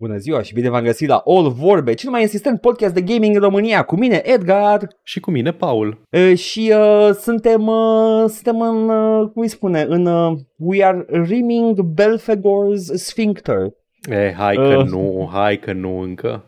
Bună ziua și bine v-am găsit la All Vorbe, cel mai insistent podcast de gaming în România, cu mine Edgar Și cu mine Paul. uh, și uh, suntem, uh, suntem în, uh, cum îi spune, în uh, We are rimming Belfegor's Sphincter. E, hai că Uh. nu, hai că nu încă.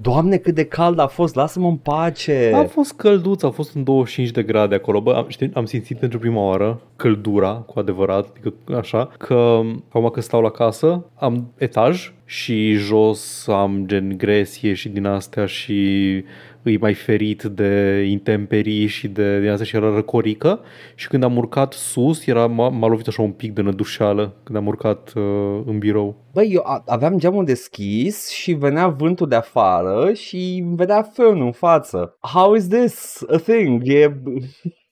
Doamne cât de cald a fost, lasă-mă în pace. A fost călduț, a fost în 25 de grade acolo. Bă, am, știi, am simțit pentru prima oară căldura, cu adevărat, adică așa, că acum că stau la casă, am etaj și jos am gen gresie și din astea și îi mai ferit de intemperii și de din astea și era răcorică și când am urcat sus era, m-a, m-a lovit așa un pic de nădușeală când am urcat uh, în birou. Băi, eu a- aveam geamul deschis și venea vântul de afară și îmi vedea fân în față. How is this a thing? E...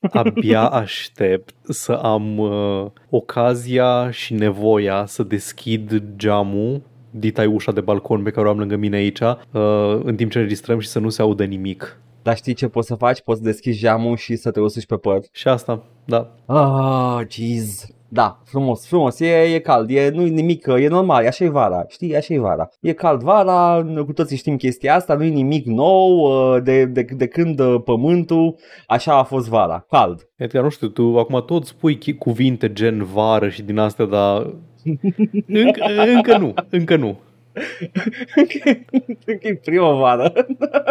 Abia aștept să am uh, ocazia și nevoia să deschid geamul ditai ușa de balcon pe care o am lângă mine aici uh, în timp ce înregistrăm și să nu se audă nimic. Dar știi ce poți să faci? Poți să deschizi geamul și să te usuci pe păr. Și asta, da. Ah, jeez. Da, frumos, frumos, e, e cald, e, nu nimic, e normal, e așa e vara, știi, așa e vara. E cald vara, cu toții știm chestia asta, nu e nimic nou, uh, de, de, de când uh, pământul, așa a fost vara, cald. Edgar, nu știu, tu acum tot spui chi- cuvinte gen vară și din astea, dar încă, încă nu, încă nu. E primăvară.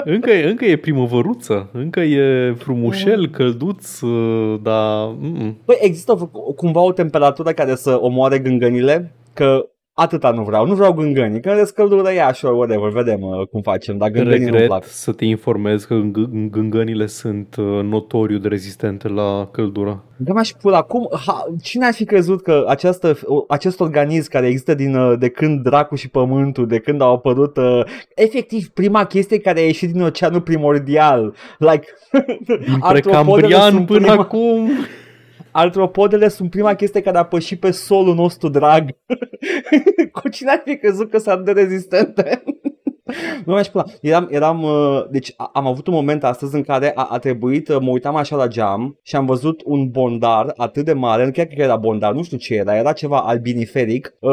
Încă, e- încă e primăvăruță, încă e frumușel, călduț, uh, dar... mm-mm. Băi, există cumva o temperatură care să omoare gângănile? Că atâta nu vreau, nu vreau gângănii, că descăldură ea și whatever, vedem uh, cum facem, dar gângănii nu-mi Regret plac. să te informez că gâ- gângănile sunt uh, notoriu de rezistente la căldură. Da, m-aș pula, cum, ha, cine ar fi crezut că această, acest organism care există din, uh, de când dracu și pământul, de când au apărut, uh, efectiv prima chestie care a ieșit din oceanul primordial, like, Din artropodele precambrian sunt până prima- acum. Artropodele sunt prima chestie care a pășit pe solul nostru drag. Cu cine ar fi crezut că sunt de rezistente? Nu mai pula. Eram, eram, uh, deci a- am avut un moment astăzi în care a, a trebuit, uh, mă uitam așa la geam și am văzut un bondar atât de mare, nu chiar că era bondar, nu știu ce era, era ceva albiniferic, uh,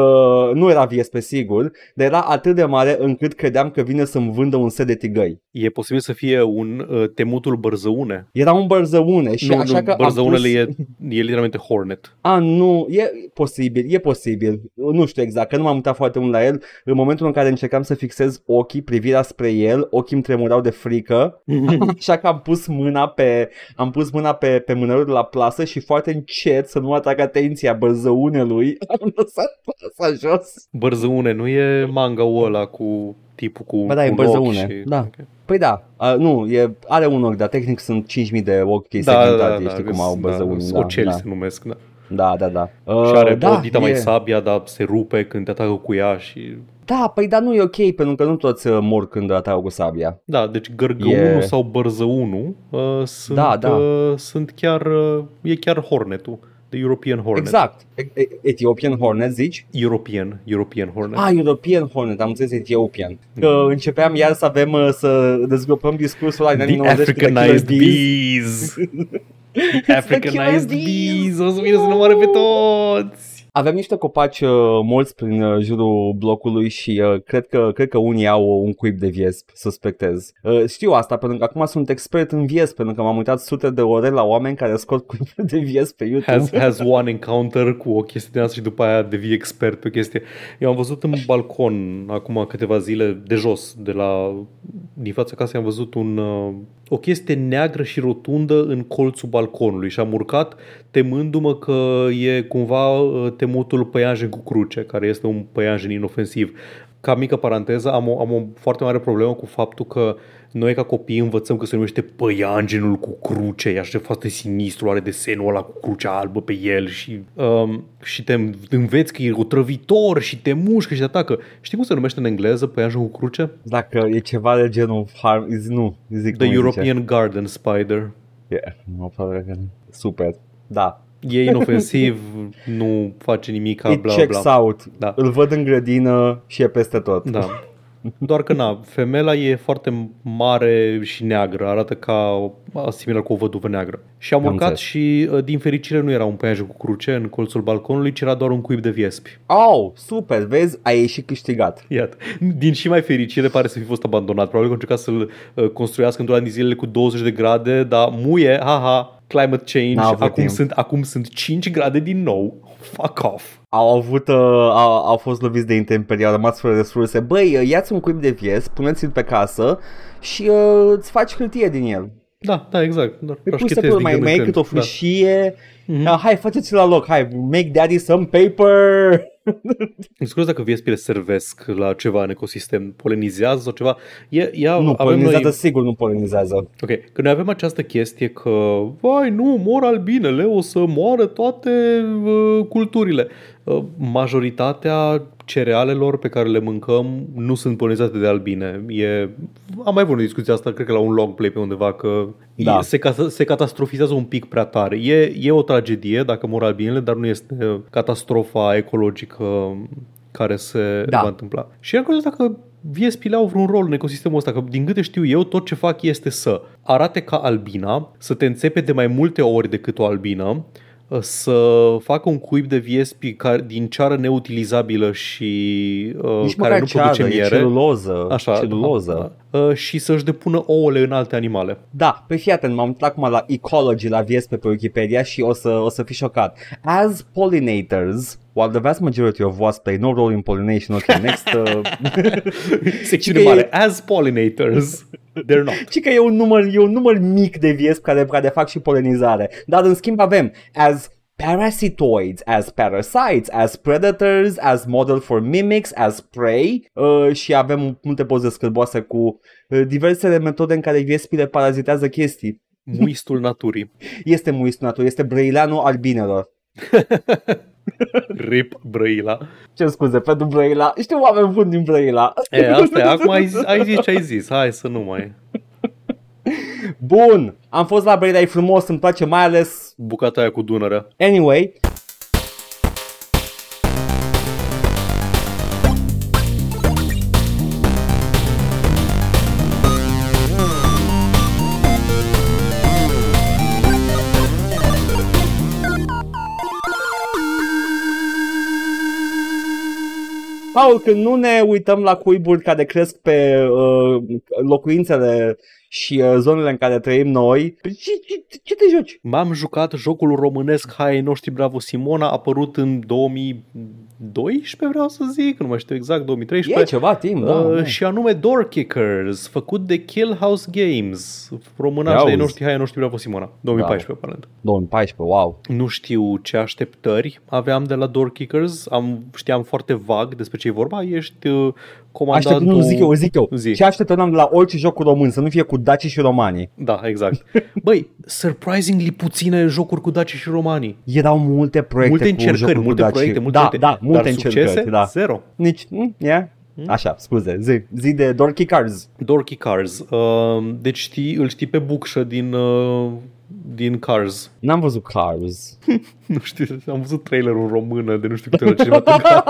nu era viespe sigur, dar era atât de mare încât credeam că vine să-mi vândă un set de tigăi. E posibil să fie un uh, temutul bărzăune. Era un bărzăune și nu, așa nu, că am bărzăunele pus... e, e literalmente Hornet. A, nu, e posibil, e posibil. Nu știu exact, că nu m-am uitat foarte mult la el. În momentul în care încercam să fixez ochii, privirea spre el, ochii îmi tremurau de frică. Așa că am pus mâna pe, am pus mâna pe, pe mânerul de la plasă și foarte încet să nu atrag atenția bărzăunelui. Am lăsat plasa jos. Bărzăune, nu e manga-ul ăla cu tipul cu Ba da, e un bărzăune, ochi și... da. Ok. Păi da, a, nu, e, are un ochi, dar tehnic sunt 5.000 de ochi Da, da, segmentate, da, știi da, cum au da, bărzăuni. da, oceli se numesc, da. Da, da, da. și Uh, are da, o dita mai e- sabia, dar se rupe când te atacă cu ea și... Da, păi dar nu e ok, pentru că nu toți uh, mor când atrag cu sabia. Da, deci gărgăunul E- sau bărzăunul uh, sunt, Da, da. Uh, sunt chiar, uh, e chiar Hornetul, the European Hornet. Exact. E- e- Ethiopian Hornet, zici? European, European Hornet. Ah, European Hornet, am înțeles Ethiopian. Că începeam iar să avem, uh, să dezvoltăm discursul ăla din anii The 90 cu The Killer Africanized Bees. bees. The Africanized Killer bees. bees. O să vină să ne omoare pe toți. Aveam niște copaci uh, mulți prin uh, jurul blocului și uh, cred, că, cred că unii au un cuib de viesp, suspectez. Uh, știu asta pentru că acum sunt expert în viesp, pentru că m-am uitat sute de ore la oameni care scot cuiburi de viesp pe YouTube. Has, has one encounter cu o chestie de asta și după aia devii expert pe o chestie. Eu am văzut în balcon acum câteva zile de jos, de la din fața casei am văzut un, uh, o chestie neagră și rotundă în colțul balconului și am urcat temându-mă că e cumva uh, temutul păianjen cu cruce, care este un păianjen inofensiv. Ca mică paranteză, am o, am o foarte mare problemă cu faptul că noi ca copii învățăm că se numește păianjenul cu cruce, e așa foarte sinistru, are desenul ăla cu crucea albă pe el și, um, și te înveți că e otrăvitor și te mușcă și te atacă. Știi cum se numește în engleză păianjenul cu cruce? Dacă e ceva de genul harm, zi- nu, zic The cum European Garden Spider. Zice. Yeah, mă pare că- super. Da. E inofensiv, nu face nimic, It bla checks bla. out. Da. Îl văd în grădină și e peste tot. Da. doar că na, femela e foarte mare și neagră, arată ca similar cu o văduvă neagră. Și am Am urcat înțeles. și uh, din fericire nu era un peianjen cu cruce în colțul balconului, ci era doar un cuib de viespi. Oh, super, vezi, ai ieșit câștigat. Iată. Din și mai fericire pare să fi fost abandonat. Probabil că încerca să-l uh, construiască într-un an de zilele cu 20 de grade, dar muie, haha, climate change, N-a avut acum timp. sunt, acum sunt 5 grade din nou. Fuck off. Au avut, uh, au, au fost loviți de intemperie, au rămas fără resurse. Băi, uh, ia-ți un cuib de vies, puneți-l pe casă și uh, îți faci hârtie din el. Da, da, exact. Doar Îi pui rașchetezi să din mai, când mai în ai cât o când. Da. Fâșie. Mhm. Da. hai, faceți-l la loc, hai, make daddy some paper. Sunt curios dacă viespile servesc la ceva în ecosistem, polenizează sau ceva. E, ea, nu, avem polenizează noi, sigur nu polenizează. ok, că noi avem această chestie că, vai, nu, mor albinele, o să moară toate uh, culturile. Uh, majoritatea cerealelor pe care le mâncăm nu sunt polinizate de albine. E, am mai avut o discuție asta, cred că la un long play pe undeva, că Da. e, se, ca- se catastrofizează un pic prea tare. E, e o tragedie dacă mor albinele, dar nu este catastrofa ecologică care se Da. va întâmpla. Și am curios dacă viespile au vreun rol în ecosistemul ăsta, că din câte știu eu, tot ce fac este să arate ca albina, să te înțepe de mai multe ori decât o albină, să facă un cuib de viespi care, din ceară neutilizabilă și uh, Nici care măcar nu ceadă, produce e miere. celuloză. Așa, celuloză. da, uh, și să-și depună ouăle în alte animale. Da, pe fii atent, m-am uitat acum la ecology, la viespe pe Wikipedia și o să, o să fii șocat. As pollinators, while the vast majority of wasps play no role in pollination, ok, next... Uh, Secțiune că e- mare. As pollinators, they're not. ci că e un număr, e un număr mic de viespi care, care fac și polenizare. Dar în schimb avem as parasitoids, as parasites, as predators, as model for mimics, as prey uh, și avem multe poze scârboase cu uh, diversele metode în care viespile parazitează chestii. Muistul naturii. Este muistul naturii, este brăileanul albinelor. Rip Brăila. Ce scuze, pentru Brăila. Știu oameni buni din Brăila. E, asta e. Acum ai zis, ai zis ce ai zis. Hai să nu mai... Bun, am fost la Brăila, e frumos, îmi place mai ales... Bucata aia cu Dunărea. Anyway, Paul, când nu ne uităm la cuiburi care cresc pe uh, locuințele și uh, zonele în care trăim noi, ce, ce, ce te joci? M-am jucat jocul românesc Hai noștri Bravo Simona, apărut în 2012, vreau să zic, nu mai știu exact, E 2013. ceva timp, da. Uh, da. și anume Door Kickers, făcut de Kill House Games, românaș Ia de auzi. noștri, hai noștri Bravo Simona, 2014 aparent. 2014, wow. Nu știu ce așteptări aveam de la Door Kickers, am, știam foarte vag despre ce e vorba, ești uh, comandantul... Aștept, nu zic eu, zic eu. Zi. Ce așteptăm de la orice joc român, să nu fie cu daci și romanii. Da, exact. Băi, surprisingly puține jocuri cu daci și romanii. Erau multe proiecte Multe cu încercări, jocuri multe cu daci. proiecte, multe da, proiecte. da, multe Dar încercări, succese? da. Zero. Nici, mm, yeah. Așa, scuze, zi, zi de Dorky Cars. Dorky Cars. Uh, deci știi, îl știi pe Bucșă din, uh, din Cars. N-am văzut Cars. Nu știu, am văzut trailerul în română de nu știu câte ori cinematograf.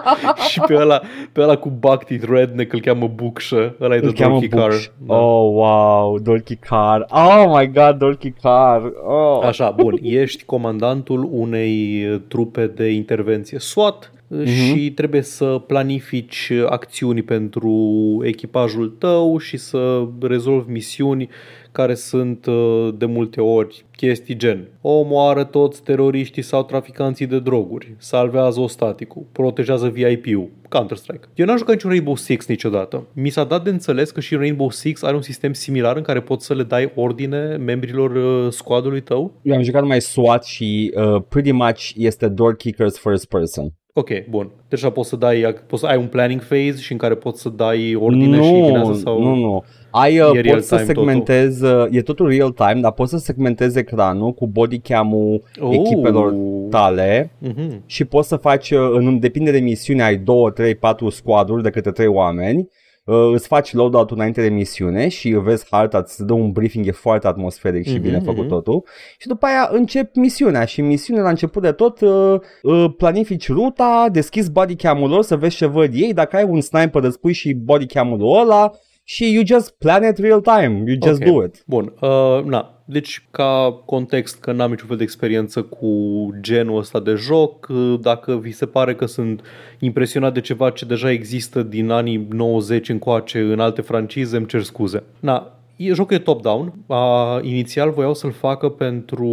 și pe ăla, pe ăla cu Buckteeth Redneck îl cheamă Bucșă. Ăla e de Îl cheamă Dorky Car. Bucș. Oh, wow, Dorky Car. Oh my god, Dorky Car. Oh. Așa, bun, ești comandantul unei uh, trupe de intervenție SWAT Mhm. și trebuie să planifici acțiuni pentru echipajul tău și să rezolvi misiuni care sunt uh, de multe ori chestii gen omoară toți teroriștii sau traficanții de droguri, salvează ostaticul, protejează VIP-ul, Counter-Strike. Eu n-am jucat niciun Rainbow Six niciodată. Mi s-a dat de înțeles că și Rainbow Six are un sistem similar în care poți să le dai ordine membrilor uh, squadului tău Eu am jucat numai SWAT și uh, pretty much este Door Kickers first person. Ok, bun. Deci poți să dai, poți să ai un planning phase și în care poți să dai ordine nu, și din asta sau... nu, nu. Ai, uh, E poți să real-time segmentezi, uh, e totul real time, dar poți să segmentezi ecranul cu body cam-ul Oh. echipelor tale Mhm. și poți să faci, uh, în, depinde de misiune, ai 2, 3, 4 squaduri de câte 3 oameni uh, îți faci loadout înainte de misiune și vezi harta, îți dă un briefing, e foarte atmosferic și Mhm, bine făcut mhm. totul și după aia începi misiunea și misiunea la început de tot uh, uh, planifici ruta, deschizi body cam-ul lor să vezi ce văd ei, dacă ai un sniper îți pui și body cam-ul ăla și you just plan it real time, you just Ok. do it. Bun, uh, na. Deci, ca context, că n-am niciun fel de experiență cu genul ăsta de joc, uh, dacă vi se pare că sunt impresionat de ceva ce deja există din anii 90 încoace în alte francize, îmi cer scuze. Na, E, jocul e top-down. A, inițial voiau să-l facă pentru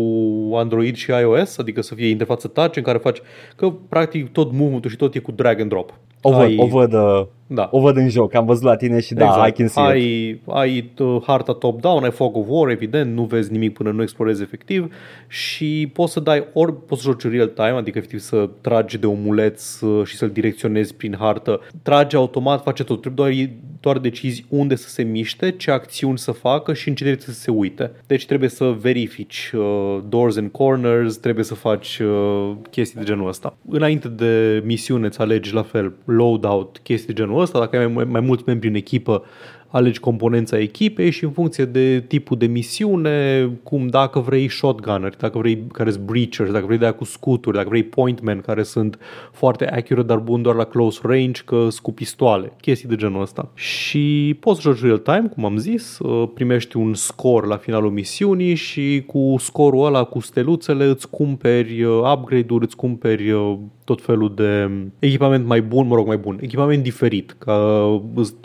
Android și iOS, adică să fie interfață touch în care faci că practic tot movement-ul și tot e cu drag and drop. O văd, Ai- o văd, uh, Da. o văd în joc, am văzut la tine și da, I can see it. ai, ai uh, harta top-down, ai fog of war, evident, nu vezi nimic până nu explorezi efectiv și poți să dai ori poți să joci real-time, adică efectiv să tragi de omuleț uh, și să-l direcționezi prin hartă. Trage automat, face tot, trebuie doar, doar decizi unde să se miște, ce acțiuni să facă și în ce direcție să se uite. Deci trebuie să verifici uh, doors and corners, trebuie să faci uh, chestii de genul ăsta. Înainte de misiune îți alegi la fel loadout, chestii de genul ăsta, dacă ai mai, mai mulți membri în echipă, alegi componența echipei și în funcție de tipul de misiune, cum dacă vrei shotgunneri, dacă vrei care sunt breachers, dacă vrei de aia cu scuturi, dacă vrei pointmen care sunt foarte accurate, dar bun doar la close range, că sunt cu pistoale, chestii de genul ăsta. Și poți să joci real time, cum am zis, uh, primești un score la finalul misiunii și cu scorul ăla, cu steluțele, îți cumperi uh, upgrade-uri, îți cumperi uh, tot felul de echipament mai bun, mă rog, mai bun, echipament diferit, că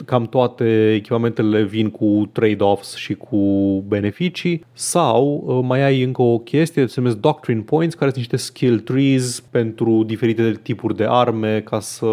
cam toate echipamentele vin cu trade-offs și cu beneficii sau uh, mai ai încă o chestie, se numesc Doctrine Points, care sunt niște skill trees pentru diferite tipuri de arme ca să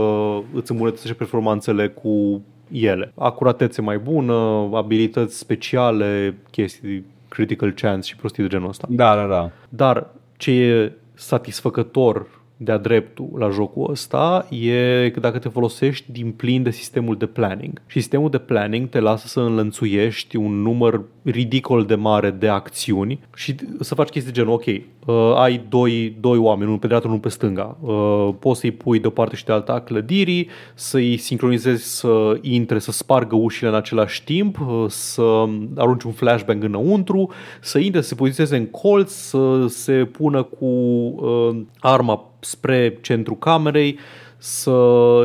îți îmbunătățești performanțele cu ele. Acuratețe mai bună, abilități speciale, chestii critical chance și prostii de genul ăsta. Da, da, da. Dar ce e satisfăcător de-a dreptul la jocul ăsta e că dacă te folosești din plin de sistemul de planning. Și sistemul de planning te lasă să înlănțuiești un număr ridicol de mare de acțiuni și să faci chestii de genul, ok, uh, ai doi, doi oameni, unul pe dreapta, unul pe stânga. Uh, poți să-i pui de o parte și de alta clădirii, să-i sincronizezi să intre, să spargă ușile în același timp, uh, să arunci un flashbang înăuntru, să intre, să se poziționeze în colț, să se pună cu uh, arma spre centru camerei, să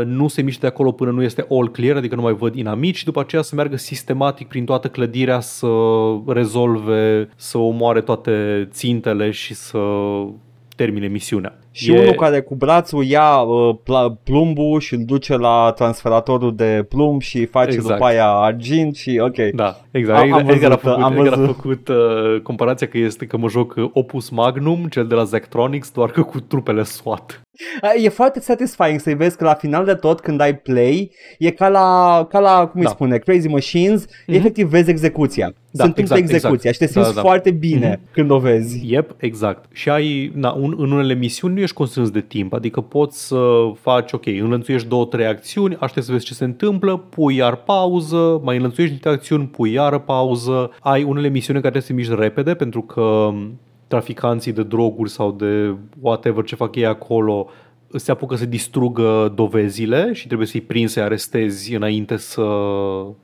nu se miște de acolo până nu este all clear, adică nu mai văd inamici și după aceea să meargă sistematic prin toată clădirea să rezolve, să omoare toate țintele și să termine misiunea. Și e... unul care cu brațul ia uh, pla- plumbul și îl duce la transferatorul de plumb și face Exact. după aia argint și ok. Da, exact. Am- am Edgar, Edgar a văzut, făcut, am Edgar a văzut. făcut uh, comparația că este că mă joc uh, Opus Magnum, cel de la Zectronics, doar că cu trupele SWAT. E foarte satisfying să-i vezi că la final de tot când ai play e ca la, ca la cum îi Da. spune, Crazy Machines, efectiv vezi execuția. Da, Se întâmplă exact, execuția exact. și te simți Da, da. foarte bine când o vezi. Yep, exact. Și ai, na, un, în unele misiuni nu ești constrâns de timp, adică poți să faci, ok, înlănțuiești două, trei acțiuni, aștepți să vezi ce se întâmplă, pui iar pauză, mai înlănțuiești niște acțiuni, pui iară pauză. Ai unele misiuni în care trebuie să te miști repede pentru că traficanții de droguri sau de whatever ce fac ei acolo se apucă să distrugă dovezile și trebuie să-i prinzi, să-i arestezi înainte să,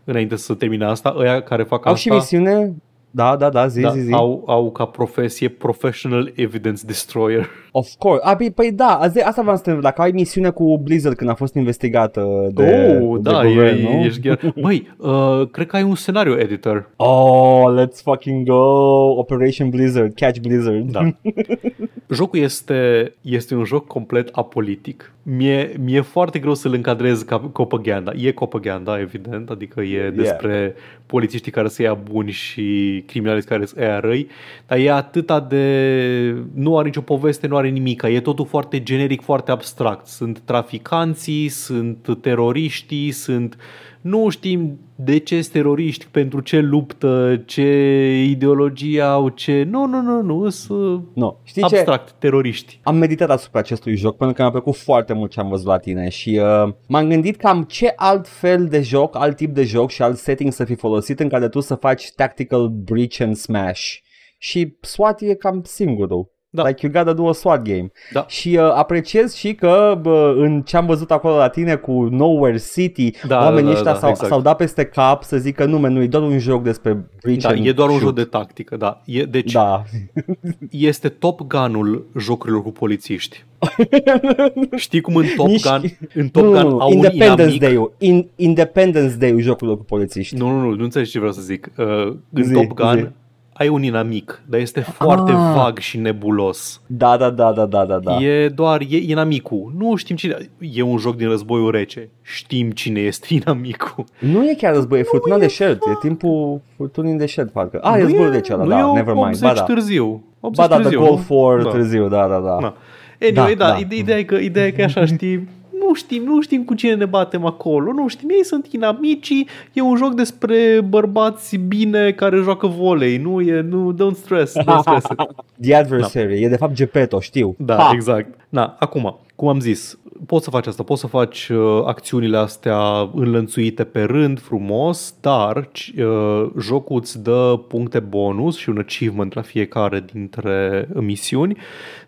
înainte să termine asta. Ăia care fac Au asta... și misiune? Da, da, da, zi, Da, zi, zi. au, au ca profesie Professional Evidence Destroyer. Of course. A, păi, păi da, azi, asta v-am să te întreb, dacă ai misiune cu Blizzard când a fost investigată de, oh, de da, guvern, e, nu? ești chiar... Băi, uh, cred că ai un scenariu editor. Oh, let's fucking go! Operation Blizzard, Catch Blizzard. Da. Jocul este, este un joc complet apolitic. Mie, mi-e foarte greu să-l încadrez ca propaganda. E propaganda, evident, adică e despre polițiștii care se ia buni și criminaliști care se ia răi, dar e atâta de... nu are nicio poveste, nu are nimic. E totul foarte generic, foarte abstract. Sunt traficanții, sunt teroriștii, sunt... Nu știm de ce sunt teroriști, pentru ce luptă, ce ideologie au, ce... Nu, nu, nu, nu, sunt No. Știi ce? abstract, teroriști. Am meditat asupra acestui joc pentru că mi-a plăcut foarte mult ce am văzut la tine și uh, m-am gândit cam ce alt fel de joc, alt tip de joc și alt setting să fi folosit în care tu să faci tactical breach and smash. Și SWAT e cam singurul. Da. Like you gotta do a SWAT game. Da. Și uh, apreciez și că bă, în ce am văzut acolo la tine cu Nowhere City, Da, oamenii da, da, ăștia da, s-au, exact. s-au dat peste cap să zică nu, nu, e doar un joc despre breach Da, and e doar un shoot. joc de tactică, da. E, deci Da. este Top Gun-ul jocurilor cu polițiști. Știi cum în Top Nici- Gun, în Top nu, Gun nu, nu. au un Independence inamic Day-ul. In, Independence Day-ul jocurilor cu polițiști. Nu, nu, nu, nu înțelegi ce vreau să zic. Uh, în Zi, Top Gun zi. Ai un inamic, dar este foarte Ah. vag și nebulos. Da, da, da, da, da, da. da. E doar, e inamicul. Nu știm cine. E un joc din războiul rece. Știm cine este inamicul. Nu e chiar război, e furtuna de deșert, e timpul furtunii în deșert, parcă. Ah, e Nu războiul de ăla, nu da, e never mind. 80 Ba da, târziu. 80 ba da, The târziu, Gulf nu? War Da. târziu, da, da, da. Da. Anyway, Da, da, da. ide- Ideea, e că, ideea e că e așa, știi, nu știm, nu știm cu cine ne batem acolo, nu știm, ei sunt inamicii, e un joc despre bărbați bine care joacă volei, nu e, nu, don't stress, don't stress it. The Adversary, e de fapt Gepetto, știu. Da, Ha! exact. Da, acum, cum am zis, poți să faci asta, poți să faci uh, acțiunile astea înlănțuite pe rând, frumos, dar ci- uh, jocul îți dă puncte bonus și un achievement la fiecare dintre misiuni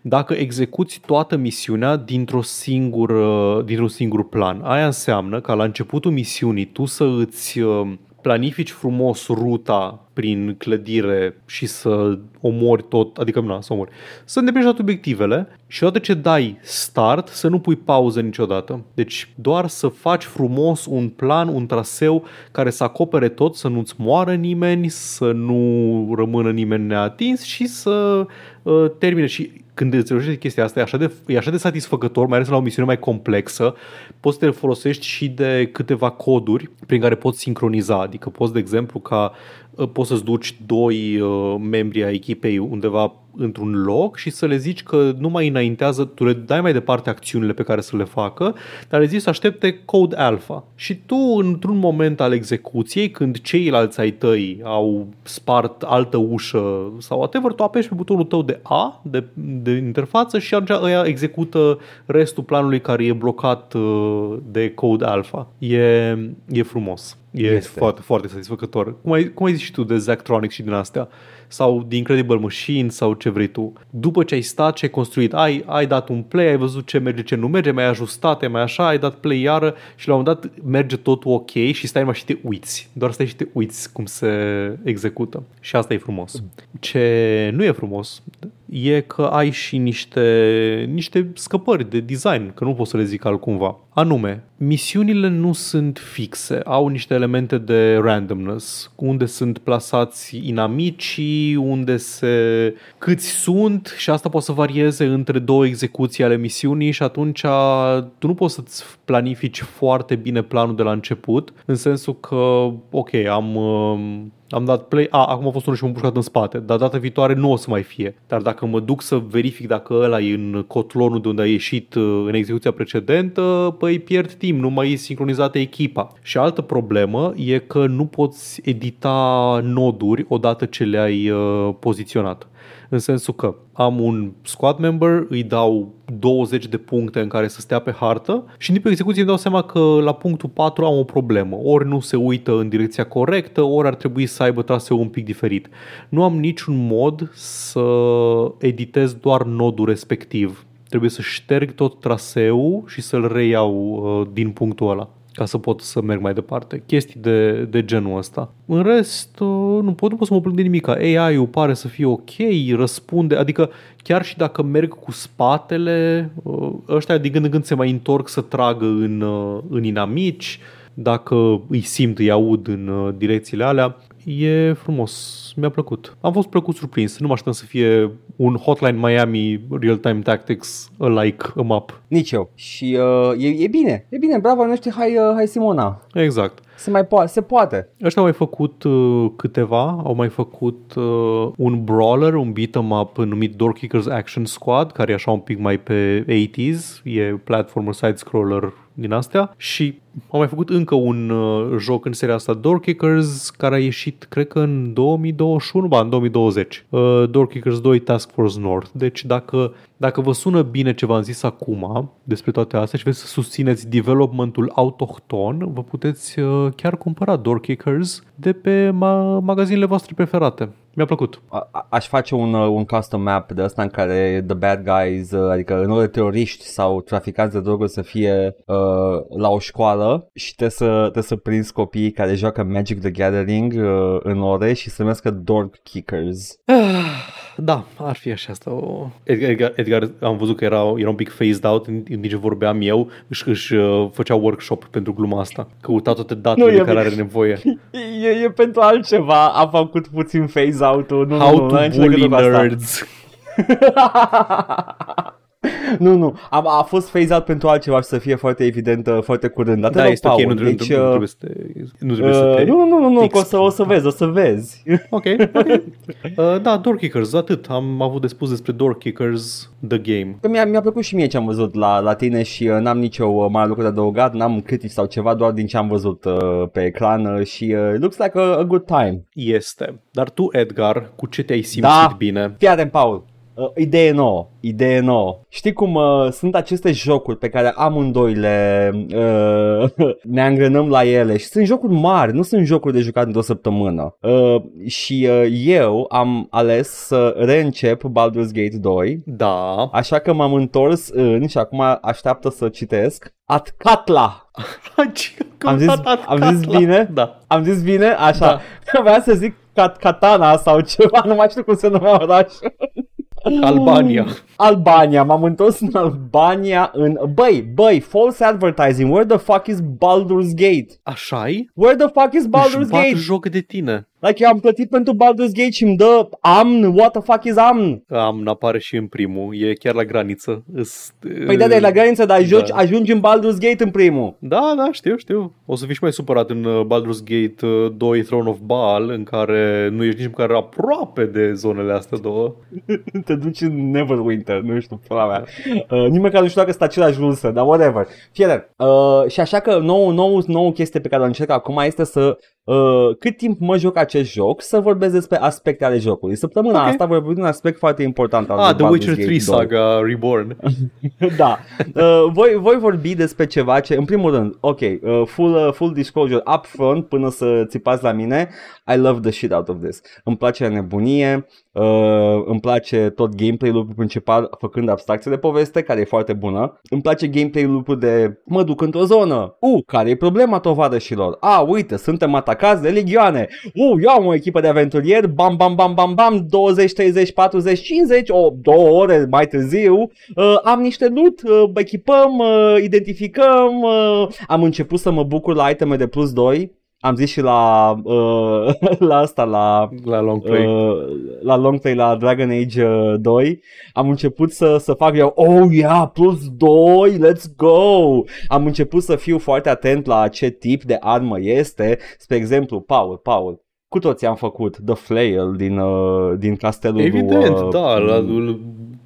dacă execuți toată misiunea dintr-o singură, dintr-un singur plan. Aia înseamnă că la începutul misiunii tu să îți uh, planifici frumos ruta prin clădire și să omori tot, adică nu, să omori, să îndeplinești toate obiectivele și odată ce dai start să nu pui pauză niciodată. Deci doar să faci frumos un plan, un traseu care să acopere tot, să nu-ți moară nimeni, să nu rămână nimeni neatins și să uh, termine și când îți reușești chestia asta, e așa, de, e așa de satisfăcător, mai ales la o misiune mai complexă, poți să te folosești și de câteva coduri prin care poți sincroniza. Adică poți, de exemplu, ca uh, poți să-ți duci doi uh, membri ai echipei undeva într-un loc și să le zici că nu mai înaintează, tu le dai mai departe acțiunile pe care să le facă, dar le zici să aștepte code alpha. Și tu, într-un moment al execuției, când ceilalți ai tăi au spart altă ușă sau whatever, tu apeși pe butonul tău de A, de, de interfață și atunci ăia execută restul planului care e blocat uh, de code alpha. E, e frumos. E Este. foarte, foarte satisfăcător. Cum ai, cum ai zis și tu de Zachtronics și din astea? Sau de Incredible Machine sau ce vrei tu. După ce ai stat și ai construit, ai, ai dat un play, ai văzut ce merge, ce nu merge, mai ajustat, ai mai așa, ai dat play iară și la un moment dat merge totul ok și stai numai și te uiți. Doar stai și te uiți cum se execută. Și asta e frumos. Ce nu e frumos e că ai și niște, niște scăpări de design, că nu pot să le zic altcumva. Anume, misiunile nu sunt fixe, au niște elemente de randomness, unde sunt plasați inamicii, unde se... câți sunt și asta poate să varieze între două execuții ale misiunii și atunci tu nu poți să-ți planifici foarte bine planul de la început, în sensul că, ok, am... um, am dat play, a, acum a fost unul și m-am pușcat în spate, dar data viitoare nu o să mai fie. Dar dacă mă duc să verific dacă ăla e în cotlonul de unde a ieșit uh, în execuția precedentă, păi pierd timp, nu mai e sincronizată echipa. Și altă problemă e că nu poți edita noduri odată ce le-ai uh, poziționat. În sensul că am un squad member, îi dau 20 de puncte în care să stea pe hartă și din pe execuție îmi dau seama că la punctul 4 am o problemă. Ori nu se uită în direcția corectă, ori ar trebui să aibă traseu un pic diferit. Nu am niciun mod să editez doar nodul respectiv. Trebuie să șterg tot traseul și să-l reiau uh, din punctul ăla ca să pot să merg mai departe. Chestii de, de genul ăsta. În rest, uh, nu pot, nu pot să mă plâng de nimic. AI-ul pare să fie ok, răspunde, adică chiar și dacă merg cu spatele, uh, ăștia din când în când se mai întorc să tragă în, uh, în inamici, dacă îi simt, îi aud în uh, direcțiile alea, e frumos. Mi-a plăcut. Am fost plăcut surprins. Nu mă așteptam să fie un Hotline Miami Real-Time Tactics like a map. Nici eu. Și uh, e, e bine, e bine, bravo, noștri, hai, uh, hai Simona. Exact. Se mai poate, se poate. Ăștia au mai făcut uh, câteva, au mai făcut uh, un brawler, un beat-em up numit Door Kickers Action Squad, care e așa un pic mai pe 80s, e platformer side-scroller din astea și au mai făcut încă un uh, joc în seria asta, Door Kickers, care a ieșit, cred că în 2021, ba, în 2020. Uh, Door Kickers 2 Task Force North. Deci dacă, dacă vă sună bine ce v-am zis acum despre toate astea și vreți să susțineți developmentul autohton, vă puteți uh, chiar cumpăra Door Kickers de pe ma- magazinele voastre preferate. Mi-a plăcut. A- a- aș face un, uh, un custom map de ăsta în care the bad guys, uh, adică în ori teroriști sau traficanți de droguri să fie uh, la o școală și trebuie să, trebuie să prinzi copiii care joacă Magic the Gathering uh, în ore și să numească Dork Kickers. Da, ar fi așa asta. O... Edgar, Edgar, Edgar, am văzut că era, era un pic phased out în, în timp ce vorbeam eu, își, își uh, făcea workshop pentru gluma asta. Căuta toate datele Nu, de e care bine. are nevoie. E, e pentru altceva, am făcut puțin phase out-ul. Nu, How nu, nu, to n-are nicio bully legătură cu asta. nerds. nu, nu, a, a fost phase out pentru altceva și să fie foarte evident uh, foarte curând. Dar te Da, rog, este ok, Paul, nu trebuie, deci, nu, nu uh, trebuie să te... Nu trebuie să Uh, te... nu, nu, nu, nu, că o exp- să, o să vezi, o să vezi. Ok, ok. Uh, da, Door Kickers, atât. Am avut de spus despre Door Kickers, The Game. Că mi-a, mi-a plăcut și mie ce am văzut la, la tine și uh, n-am nicio uh, mare lucru de adăugat, n-am critici sau ceva, doar din ce am văzut uh, pe ecran uh, și uh, looks like a, a good time. Este. Dar tu, Edgar, cu ce te-ai simțit Da. bine? Fii atent, Paul. Uh, idee nouă, idee nouă. Știi cum uh, sunt aceste jocuri pe care amândoi le uh, ne angrenăm la ele și sunt jocuri mari, nu sunt jocuri de jucat într-o săptămână. Uh, și uh, eu am ales să reîncep Baldur's Gate 2 Da. Așa că m-am întors în și acum așteaptă să citesc Atkatla. Am zis- am zis bine? Da. Am zis bine? Așa. Da. Vreau să zic Kat- Katana sau ceva, nu mai știu cum se numea orașul. Albania. Albania, m-am întors în Albania în... Băi, băi, false advertising, where the fuck is Baldur's Gate? Așa-i? Where the fuck is Își Baldur's bat Gate? joc de tine. Like, eu am plătit pentru Baldur's Gate și îmi dă amn, what the fuck is amn? Am, apare și în primul. E chiar la graniță. Îs, Păi da, de la graniță, dar ajungi, Da. ajungi în Baldur's Gate în primul. Da, da, știu, știu. O să fii și mai supărat în uh, Baldur's Gate uh, 2 Throne of Baal, în care nu ești nici măcar aproape de zonele astea două. te duci în Neverwinter, nu știu, pula mea. Uh, nici măcar nu știu dacă sunt același rusă, dar whatever. Fie uh, și așa că nou, nou, nou chestie pe care o încerc acum este să Uh, cât timp mă joc acest joc să vorbesc despre aspecte ale jocului. Săptămâna Ok. asta vorbim de un aspect foarte important al Ah, lui The Baldur's Witcher Gate 3 2. Saga Reborn. da. Uh, voi, voi vorbi despre ceva ce, în primul rând, ok, uh, full, uh, full disclosure up front până să țipați la mine, I love the shit out of this. Îmi place nebunie, uh, îmi place tot gameplay-ul principal făcând abstracție de poveste, care e foarte bună. Îmi place gameplay-ul de mă duc într-o zonă. U, care e problema tovarășilor? A, uite, suntem atacați de legioane. U, eu am o echipă de aventurieri, bam, bam, bam, bam, bam, 20, 30, 40, 50, o, două ore mai târziu, uh, am niște loot, uh, echipăm, uh, identificăm, uh, am început să mă bucur la iteme de plus 2, am zis și la, uh, la asta, la, La long play. uh, la long play la Dragon Age uh, 2, am început să, să fac eu, oh yeah, plus 2, let's go! Am început să fiu foarte atent la ce tip de armă este, spre exemplu, Paul, Paul, cu toții am făcut The Flail din, uh, din castelul Evident, uh, da, la, la,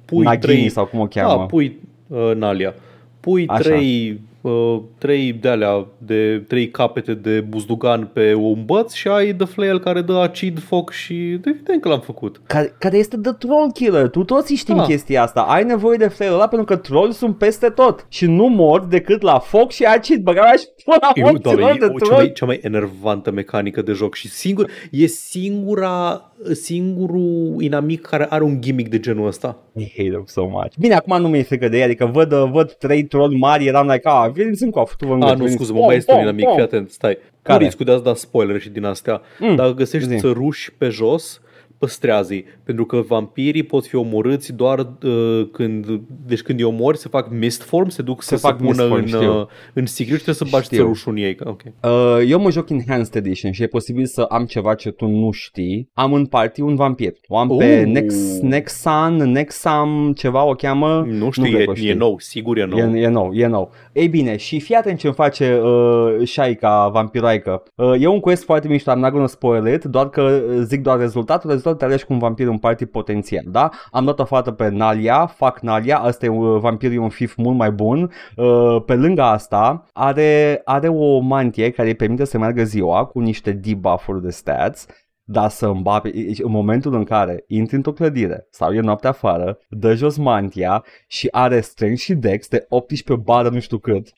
pui Nagini trei, sau cum o cheamă. da, pui uh, Nalia. Pui Așa. trei, uh, trei de-alea, de trei capete de buzdugan pe un băț și ai The Flail care dă acid, foc și evident că l-am făcut. care, care este The Troll Killer. Tu toți știm Ah. chestia asta. Ai nevoie de flail ăla pentru că trolli sunt peste tot. Și nu mor decât la foc și acid. Băga mea și pula Eu, morților doamne, de e o- cea troll. mai, cea mai enervantă mecanică de joc și singur, e singura, singurul inamic care are un gimmick de genul ăsta. I hate them so much. Bine, acum nu mi-e frică de ei, adică văd, uh, văd trei troll mari, eram like, ah, veniți în cof, tu vă A, îngăți, nu, veniți. scuze, mă, Pom, mai este un pom, inamic, pom. fii atent, stai. Care? Care? Nu riscul de a da spoiler și din astea. Mm, Dacă găsești zi. țăruși pe jos, păstrează-i. Pentru că vampirii pot fi omorâți doar uh, când, deci când îi omori, se fac mist form, se duc Se să fac se pună mist form, în, știu. uh, în secret și trebuie să bagi Știu. țărușul în ei. Ok. Uh, eu mă joc Enhanced Edition și e posibil să am ceva ce tu nu știi. Am în party un vampir. O am pe Uh. Nex, Nexan, Nexam, ceva o cheamă. Nu știu, cred că e, o e știi. nou, sigur e nou. E, e nou, e nou. Ei bine, și fii atent ce-mi face uh, Shaica, vampiroică. Uh, e un quest foarte mișto, I'm not gonna spoil it, doar că uh, zic doar rezultatul. Rezultatul te alegi cu un vampir în party potențial, da? Am dat o fată pe Nalia, fac Nalia, asta e uh, vampirul e un fif mult mai bun. Uh, pe lângă asta, are, are o mantie care îi permite să meargă ziua cu niște debuff-uri de stats dar să îmbape, în momentul în care intri într-o clădire sau e noapte afară, dă jos mantia și are strength și dex de 18 bară nu știu cât.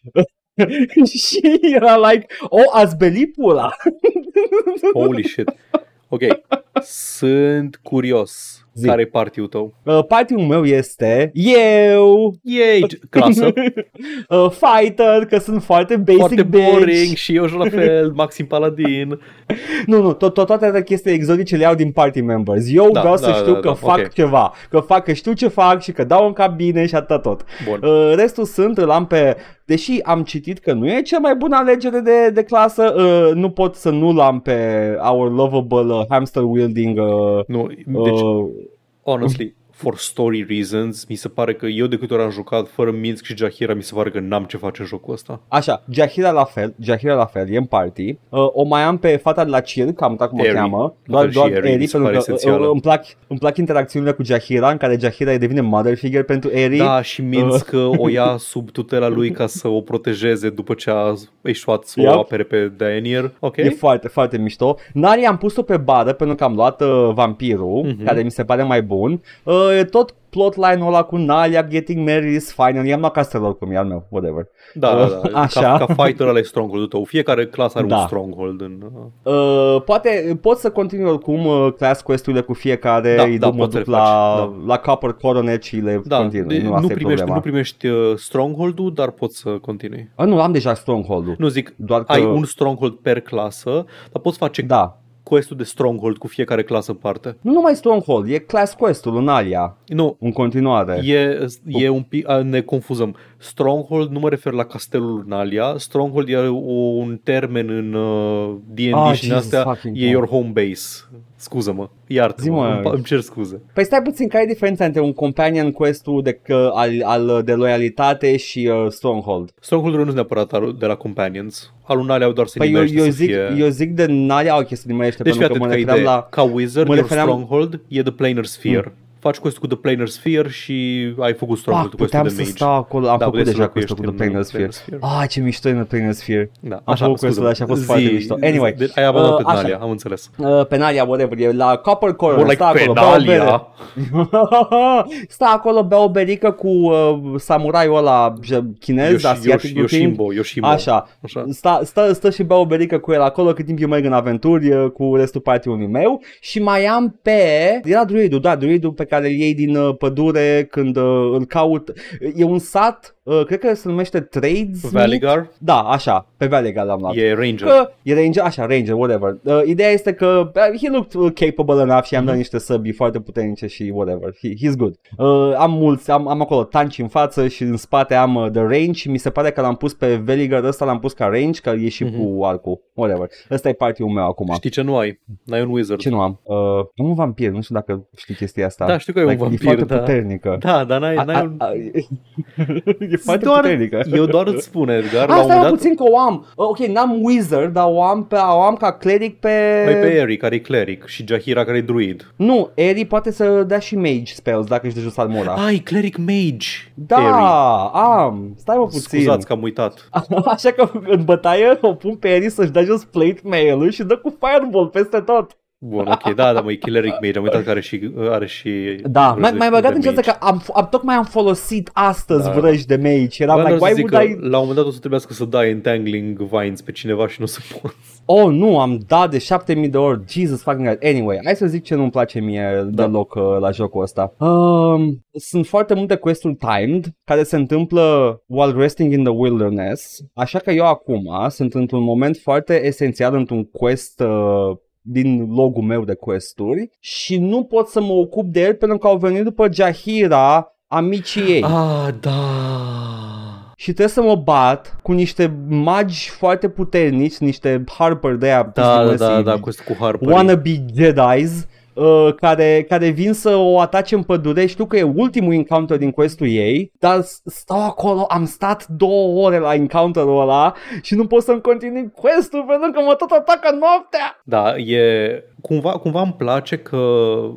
și era like, o, ați belit pula. Holy shit. Ok, Sunt curios. Zi. Care e party-ul tău? Uh, party-ul meu este eu, Yay! Clasă. uh, fighter, că sunt foarte basic Foarte bitch. boring și eu și la fel, Maxim Paladin. Nu, nu, tot, tot, toate astea chestii exotice le iau din party members. Eu Da, vreau să da, știu da, că da, fac ok. ceva, că fac, că știu ce fac și că dau în cabine și atât tot. Bun. Uh, restul sunt, îl am pe... Deși am citit că nu e cea mai bună alegere de, de clasă, uh, nu pot să nu-l am pe our lovable uh, hamster wielding uh, Nu, deci, uh, honestly, for story reasons, mi se pare că eu de câte ori am jucat fără Minsk și Jahira, mi se pare că n-am ce face în jocul ăsta. Așa, Jahira la fel, Jahira la fel, e în party. Uh, o mai am pe fata de la Circ, cam cum o Eri. cheamă. La Doar, fel și doar Eri, mi Eri, se pentru pare că uh, esențială. uh, îmi, plac, îmi plac interacțiunile cu Jahira, în care Jahira devine mother figure pentru Eri. Da, și Minsk o ia sub tutela lui ca să o protejeze după ce a eșuat să o Yep. apere pe Daenier. Ok? E foarte, foarte mișto. Nari am pus-o pe bară pentru că am luat uh, vampirul, Mhm. care mi se pare mai bun. Uh, e tot plotline-ul ăla cu Nalia getting married is fine. I-am luat castelor cum e al meu, whatever. Da, da, da. Așa. Ca, ca fighter ăla e stronghold-ul tău. Fiecare clasă are Da. un stronghold în... uh, Uh, poate pot să continui oricum uh, class quest-urile cu fiecare, Da, îi da, duc, mă poți să duc le faci, la, da. la Copper Coronet și le Da, continui. de- nu, nu, asta e primești, problema. nu primești uh, stronghold-ul, dar poți să continui. A, nu, am deja Stronghold-ul. Nu zic, Doar că... ai un stronghold per clasă, dar poți face Da. Quest-ul de stronghold cu fiecare clasă în parte. Nu numai Stronghold, e class quest-ul în Alia, Nu, în continuare. E, e un pic, a, ne confuzăm. Stronghold nu mă refer la castelul Nalia. Stronghold e o, un termen în uh, D&D Ah, și în Jesus astea fucking e God. your home base. Scuză-mă, iartă-mă, Zi-mă. îmi, îmi cer scuze. Păi stai puțin, care e diferența între un companion quest-ul de, că, al, al, de loialitate și uh, Stronghold? Stronghold nu sunt neapărat al- de la Companions. Al lui Nalia doar se Păi eu, nimerește eu, să zic, fie... eu zic de Nalia, ok, se nimerește, Deci fii pentru atent că mă ca refeream idee. la... Ca wizard, mă your refeream- stronghold e the planar sphere. Faci quest cu the planar sphere și ai făcut stronghold Ah, cu puteam questul să de mage. stau acolo, am Da, făcut puteai să deja questul locuiești cu The în Planar Sphere. Planar Sphere. Ah, ce mișto e în Planar Sphere. Da, Am așa, făcut questul scuză-mă. ăla și a fost foarte Zi- mișto. Anyway, de- ai abandonat uh, pe așa. Nalia, am înțeles. Uh, Penalia, whatever, e la Copper Corner, More stă like acolo, bea o bere. Penalia. stă acolo, bea o berică cu uh, samuraiul ăla j- chinez, Yoshi- asiatic Yoshi- looking. Yoshimbo, Yoshimo. Așa. Așa. Stă, stă, stă și bea o berică cu el acolo cât timp eu merg în aventuri uh, cu restul party-ului meu și mai am pe... Era druidul, da, druidul pe care îl iei din uh, pădure când uh, îl caut. E un sat, uh, cred că se numește Trades. Valigar Da, așa, pe Valigar l-am luat. e ranger. Că e ranger, așa, ranger, whatever. Uh, ideea este că uh, he looked uh, capable enough și am Mhm. dat niște săbii foarte puternice și whatever. He, he's good. Uh, am mulți, am, am acolo tanci în față și în spate am uh, the range și mi se pare că l-am pus pe Veliger ăsta, l-am pus ca range, că e și Mhm. cu arcul, whatever. Ăsta e party-ul meu acum. Știi ce nu ai? N-ai un wizard. Ce nu am? Uh, am un vampir, nu știu dacă știi chestia asta. Da, știu că e un Like, vampir, E foarte da. puternică. Da, dar n-ai, A- n-ai a- un... a- e foarte doar, puternică. eu doar îți spun, Edgar, la un Asta moment e dat... puțin că o am. Uh, Ok, n-am wizard, dar o am, pe, o am ca cleric pe... Mai pe Eri, care e cleric, și Jahira, care e druid. Nu, Eri poate să dea și mage spells dacă ești de jos armura. Ai, cleric mage. da, Eri. am. Stai mă puțin. Scuzați că am uitat. Așa că în bătaie o pun pe Eri să-și dea jos plate mail-ul și dă cu fireball peste tot. Bun, ok, da, da, mă, e cleric mage, am uitat că are și... Are și Da, mai, vrăji mai băgat de în ceață mage. că am, am, tocmai am folosit astăzi Da. vrăji de mage și eram Bă, like, doar să why zic would că I... La un moment dat o să trebuiască să dai entangling vines pe cineva și nu o să poți. Oh, nu, am dat de 7000 de ori. Jesus fucking God. Anyway, hai să zic ce nu-mi place mie Da. deloc uh, la jocul ăsta. Um, sunt foarte multe quest-uri timed care se întâmplă while resting in the wilderness. Așa că eu acum sunt într-un moment foarte esențial într-un quest uh, din logul meu de questuri și nu pot să mă ocup de el pentru că au venit după Jahira amicii ei. Ah, da. Și trebuie să mă bat cu niște magi foarte puternici, niște harper de aia Da, da, da, masivi, da, cu, cu Harper. wannabe Jedi's uh, care, care vin să o atace în pădure. Știu că e ultimul encounter din questul ei, dar s- stau acolo, am stat două ore la encounterul ăla și nu pot să-mi continui questul pentru că mă tot atacă noaptea. Da, e... Cumva, cumva îmi place că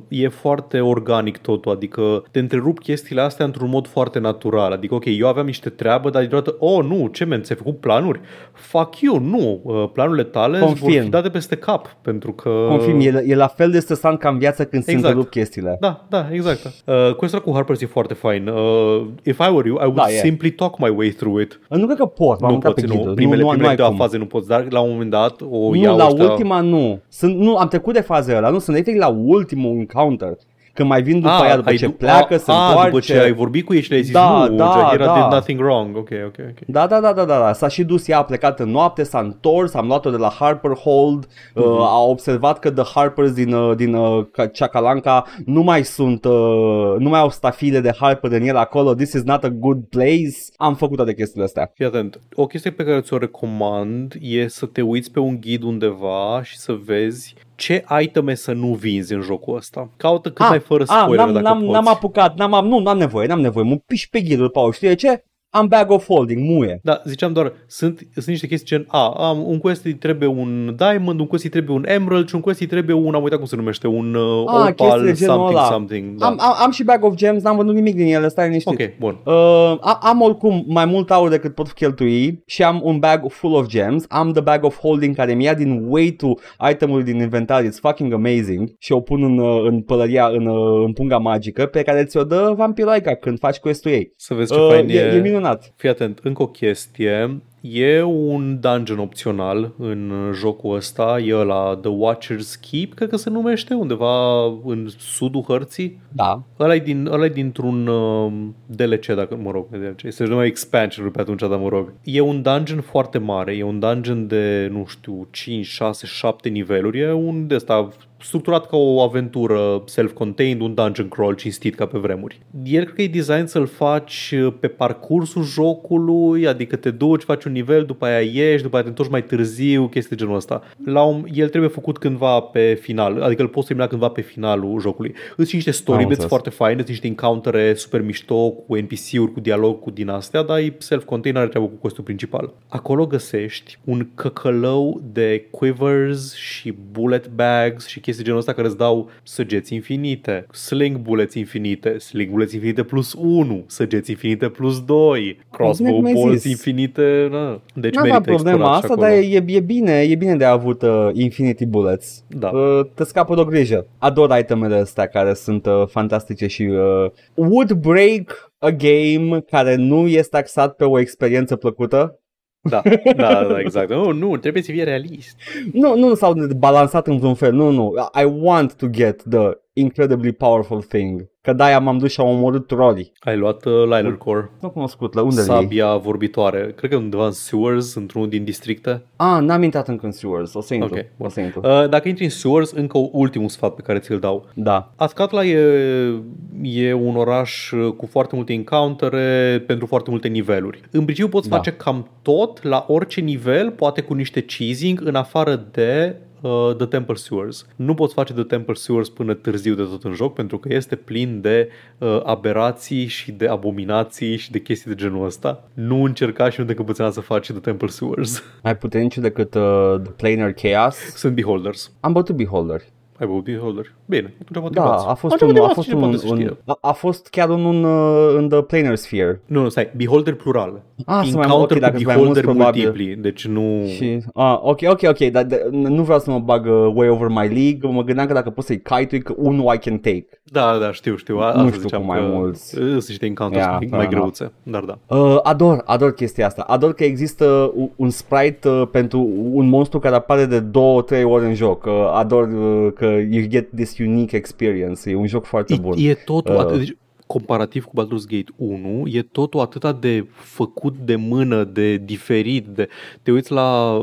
e foarte organic totul, adică te întrerup chestiile astea într-un mod foarte natural. Adică, ok, eu aveam niște treabă, dar deodată, oh, nu, ce men, ți-ai făcut planuri? Fuck you, nu, uh, planurile tale îți vor Confirm. fi date peste cap, pentru că... Confirm, e, e la fel de stresant ca în viață când se Exact. întrerup chestiile. Da, da, exact. Uh, Quest cu Harper e foarte fain. Uh, if I were you, I would Da, e. simply talk my way through it. Nu cred că pot, m-am nu uitat poți, pe nu. ghidul. Primele, nu, nu, primele nu ai două cum. faze nu poți, dar la un moment dat o Nu, iau la ăștia... ultima nu. Sunt, nu. Am trecut de fază ăla, nu, sunt efectiv la ultimul encounter. Când mai vin după Ah, aia, după ai ce du- pleacă, a, se a, întoarce. după ce ai vorbit cu ei și le-ai zis Da, nu, da, Jahira da. did nothing wrong. Ok, ok, ok. Da, da, da, da, da, da. S-a și dus ea, a plecat în noapte, s-a întors, am luat-o de la Harper Hold, uh, a observat că The Harpers din, uh, din uh, Ca- Chacalanca nu mai sunt, uh, nu mai au stafile de Harper în el acolo, this is not a good place. Am făcut toate chestiile astea. Fii atent, o chestie pe care ți-o recomand e să te uiți pe un ghid undeva și să vezi ce iteme să nu vinzi în jocul ăsta. Caută cât mai fără spoiler Ah, n-am, dacă n-am, poți. n-am apucat, n-am, am- nu, n-am nevoie, n-am nevoie, mă piși pe ghidul, Paul, știi de ce? Am bag of holding, muie. Da, ziceam doar, sunt, sunt niște chestii gen, a, am, un quest îi trebuie un diamond, un quest îi trebuie un emerald și un quest îi trebuie un, am uitat cum se numește, un uh, Ah, chestii opal de genul something ăla. something. Da. Am, am, am și bag of gems, n-am vândut nimic din ele, stai liniștit. ok, bun. Uh, a- am oricum mai mult aur decât pot cheltui și am un bag full of gems. Am the bag of holding care mi-a din weight-ul itemului din inventar. It's fucking amazing. Și o pun în, uh, în pălăria, în, uh, în punga magică pe care ți-o dă vampiroica când faci quest-ul ei. Să vezi ce Uh, fain e, e minunat. Fii atent, încă o chestie. E un dungeon opțional în jocul ăsta, e la The Watcher's Keep, cred că se numește, undeva în sudul hărții. Da. Ăla e, din, ăla e dintr-un uh, DLC, dacă mă rog, DLC. Se numai expansion pe atunci, dar mă rog. E un dungeon foarte mare, e un dungeon de, nu știu, 5, 6, 7 niveluri. E un de ăsta structurat ca o aventură self-contained, un dungeon crawl cinstit ca pe vremuri. El cred că e design să-l faci uh, pe parcursul jocului, adică te duci, faci un nivel, după aia ieși, după aia te întorci mai târziu, chestii de genul ăsta. La un, el trebuie făcut cândva pe final, adică îl poți termina cândva pe finalul jocului. Îți și niște story Am bits înțeles. foarte faine, îți niște encountere super mișto cu NPC-uri, cu dialog, cu din astea, dar e self-contained, are treabă cu costul principal. Acolo găsești un căcălău de quivers și bullet bags și chestii genul ăsta care îți dau săgeți infinite, sling bullets infinite, sling bullets infinite plus 1, săgeți infinite plus 2, crossbow cum ai bolts zis. infinite, na. Deci N-am merită problema explorat și asta, acolo. dar e, e, bine, e bine de avut uh, Infinity Bullets. Da. Uh, te scapă de o grijă. Ador itemele astea care sunt uh, fantastice și uh, would break a game care nu este axat pe o experiență plăcută. Da, da, da, exact. Nu, nu, trebuie să fie realist. Nu, nu s-au balansat în vreun fel, nu, nu. I want to get the incredibly powerful thing. Că de-aia m-am dus și am omorât trolii. Ai luat uh, Liner Core, Nu cunoscut, la unde e? sabia vorbitoare. Cred că undeva în sewers, într-unul din districte. Ah, n-am intrat încă în sewers, o să intru. Ok, bun. o să intru. Uh, dacă intri în sewers, încă ultimul sfat pe care ți-l dau. Da. Ascatla e, e un oraș uh, cu foarte multe encountere pentru foarte multe niveluri. În principiu poți Da. face cam tot la orice nivel, poate cu niște cheesing, în afară de uh, The Temple Sewers. Nu poți face The Temple Sewers până târziu de tot în joc pentru că este plin de uh, aberații și de abominații și de chestii de genul ăsta. Nu încerca și nu te încăpățâna să faci The Temple Sewers. Mai puternic decât uh, The Planar Chaos. Sunt beholders. Am bătut Beholder. Ai băut beholder? Bine, atunci poate Da, bați. a fost, Atunci un, a poate fost cine un, poate să un, știe. a, a fost chiar un, un uh, în The Planar Sphere. Nu, nu, stai, beholder plural. Ah, sunt mai Encounter mult, ok, dacă cu sunt mai mulți, beholder probabil. multipli, deci nu... Și, ah, ok, ok, ok, dar de, nu vreau să mă bag uh, way over my league, mă gândeam că dacă poți să-i kite că unul I can take. Da, da, știu, știu. A, Nu asta știu ziceam cum mai că mulți. Sunt niște encounters Yeah, mai, fair mai enough. greuțe, dar da. Uh, ador, ador chestia asta. Ador că există un, un sprite uh, pentru un monstru care apare de două, trei ori în joc. Uh, ador uh, că you get this unique experience. E un joc foarte bun. E, e totul, Uh. atât, deci, comparativ cu Baldur's Gate 1, e totul atât de făcut de mână, de diferit. De, te uiți la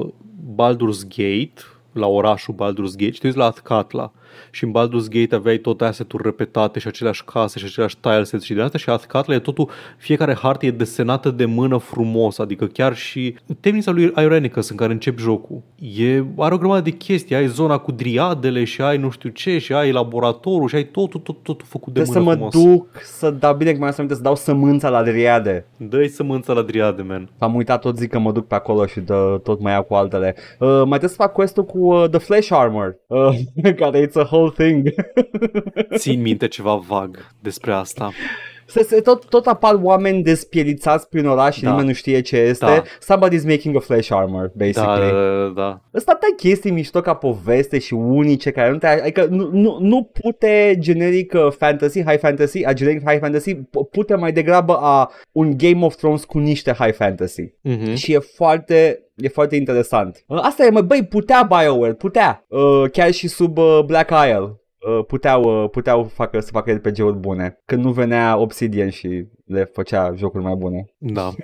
Baldur's Gate, la orașul Baldur's Gate și te uiți la Athkatla. Și în Baldur's Gate aveai tot asset-uri repetate și aceleași case și aceleași tilesets și din asta și Athkatla e totul, fiecare hartă e desenată de mână frumos, adică chiar și temnița lui Irenicus în care începi jocul. E, are o grămadă de chestii, ai zona cu driadele și ai nu știu ce și ai laboratorul și ai totul, tot, totul făcut de Trebuie să mână mă frumos. duc să dau bine că mai să să dau sămânța la driade. Dă-i sămânța la driade, man. Am uitat tot zic că mă duc pe acolo și dă, tot mai iau cu altele. Uh, mai trebuie să fac quest cu uh, The Flesh Armor, uh, care it's a whole thing. Țin minte ceva vag despre asta. Se, se, tot, tot apar oameni despierițați prin oraș și Da. nimeni nu știe ce este. Da. Somebody's making a flesh armor, Da, basically. da, da. Ăsta tai chestii mișto ca poveste și unice care nu te... Adică nu, nu, nu pute generic uh, fantasy, high fantasy, a generic high fantasy, p- pute mai degrabă a un Game of Thrones cu niște high fantasy. Mhm. Și e foarte e foarte interesant. Uh, asta e, mă, băi, putea BioWare, putea. Uh, chiar și sub uh, Black Isle. Uh, puteau, uh, puteau facă, să facă RPG-uri bune. Când nu venea Obsidian și le făcea jocuri mai bune. Da.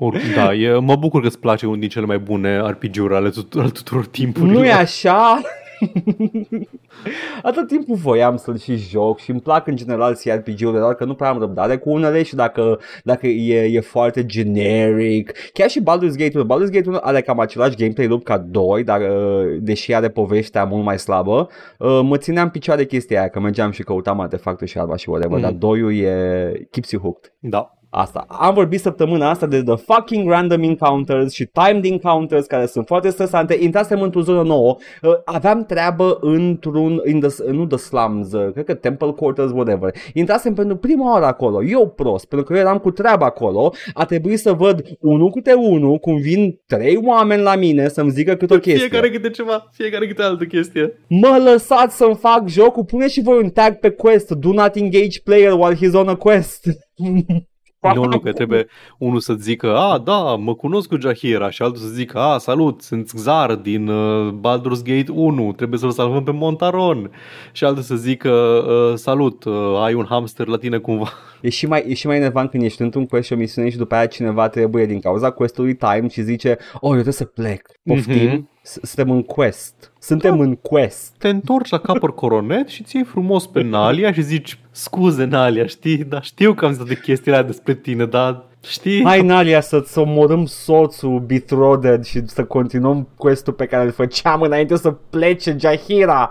Or, da, e, mă bucur că îți place unul din cele mai bune RPG-uri ale tuturor, ale tuturor timpurilor. Nu e așa? Atât timpul voiam să-l și joc și îmi plac în general CRPG-urile, doar că nu prea am răbdare cu unele și dacă, dacă e, e foarte generic. Chiar și Baldur's Gate 1. Baldur's Gate 1 are cam același gameplay loop ca 2, dar uh, deși are povestea mult mai slabă, uh, mă țineam picioare chestia aia, că mergeam și căutam artefactul și arma și whatever, mm. dar 2 e keeps you hooked. Da. Asta. Am vorbit săptămâna asta de the fucking random encounters și timed encounters care sunt foarte stresante. Intrasem într-o zonă nouă, uh, aveam treabă într-un, in the, nu the slums, uh, cred că temple quarters, whatever. Intrasem pentru prima oară acolo, eu prost, pentru că eu eram cu treaba acolo, a trebuit să văd unul câte unul, cum vin trei oameni la mine să-mi zică câte o chestie. Fiecare câte ceva, fiecare câte altă chestie. Mă lăsați să-mi fac jocul, pune și voi un tag pe quest, do not engage player while he's on a quest. Nu, nu, că trebuie unul să zică, a, da, mă cunosc cu Jahira și altul să zică, a, salut, sunt Xar din uh, Baldur's Gate 1, trebuie să-l salvăm pe Montaron. Și altul să zică, uh, salut, uh, ai un hamster la tine cumva. E și mai, e și mai enervant când ești într-un quest și o misiune și după aia cineva trebuie din cauza questului time și zice, oh, eu trebuie să plec, poftim, mm-hmm. Suntem în quest. Suntem da. în quest. Te întorci la capăr coronet și ții frumos pe Nalia și zici, scuze Nalia, știi, dar știu că am zis de chestiile despre tine, dar Știi? Hai, Nalia, să-ți omorâm soțul betrothed și să continuăm questul pe care îl făceam înainte să plece Jahira.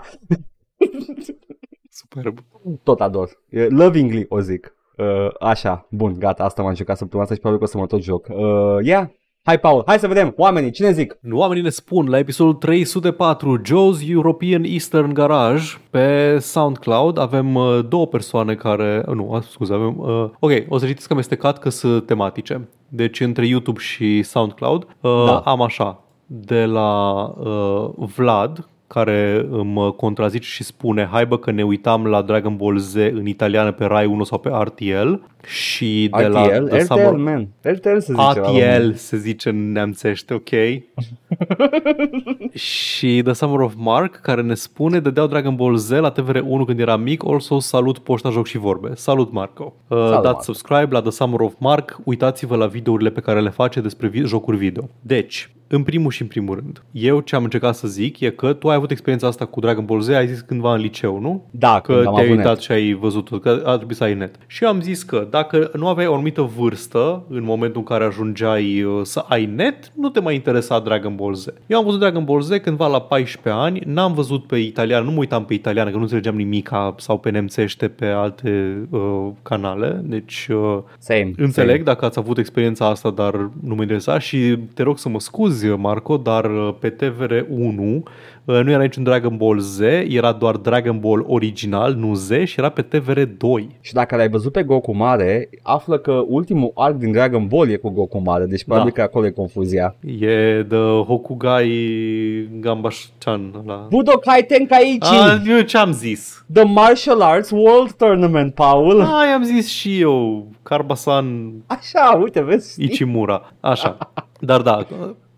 Superb. Tot ador. Lovingly o zic. Uh, așa, bun, gata, asta m-am jucat săptămâna asta și probabil că o să mă tot joc. Uh, yeah, Hai, Paul, hai să vedem. Oamenii, cine zic? Oamenii ne spun la episodul 304 Joe's European Eastern Garage pe SoundCloud. Avem uh, două persoane care... Uh, nu, scuze, avem... Uh, ok, o să citiți că amestecat că sunt tematice. Deci între YouTube și SoundCloud uh, da. am așa. De la uh, Vlad, care mă contrazice și spune hai bă că ne uitam la Dragon Ball Z în italiană pe Rai 1 sau pe RTL și de RTL? la The RTL, Summer... man. RTL se zice ATL se zice în neamțește, ok? și The Summer of Mark care ne spune dădeau Dragon Ball Z la TVR1 când era mic, also salut poșta joc și vorbe. Salut Marco! Uh, salut, dați Marco. subscribe la The Summer of Mark, uitați-vă la videourile pe care le face despre vi- jocuri video. Deci, în primul și în primul rând, eu ce am încercat să zic e că tu ai avut experiența asta cu Dragon Ball Z, ai zis cândva în liceu, nu? Da, că te-ai uitat net. și ai văzut că a trebuit să ai net. Și eu am zis că dacă nu aveai o anumită vârstă în momentul în care ajungeai uh, să ai net, nu te mai interesa Dragon Ball Z. Eu am văzut Dragon Ball Z cândva la 14 ani, n-am văzut pe italian, nu mă uitam pe italiană, că nu înțelegeam nimic sau pe nemțește pe alte uh, canale, deci uh, same, înțeleg same. dacă ați avut experiența asta, dar nu mă interesa și te rog să mă scuzi, Marco, dar uh, pe TVR1 Uh, nu era niciun Dragon Ball Z, era doar Dragon Ball original, nu Z, și era pe TVR2. Și dacă l-ai văzut pe Goku mare, află că ultimul arc din Dragon Ball e cu Goku mare, deci probabil da. că acolo e confuzia. E de Hokugai Gambashan. La... Budokai Tenkaichi! Ah, eu ce-am zis? The Martial Arts World Tournament, Paul! Ah, am zis și eu, Karbasan Așa, uite, vezi? Știi? Ichimura, așa. Dar da,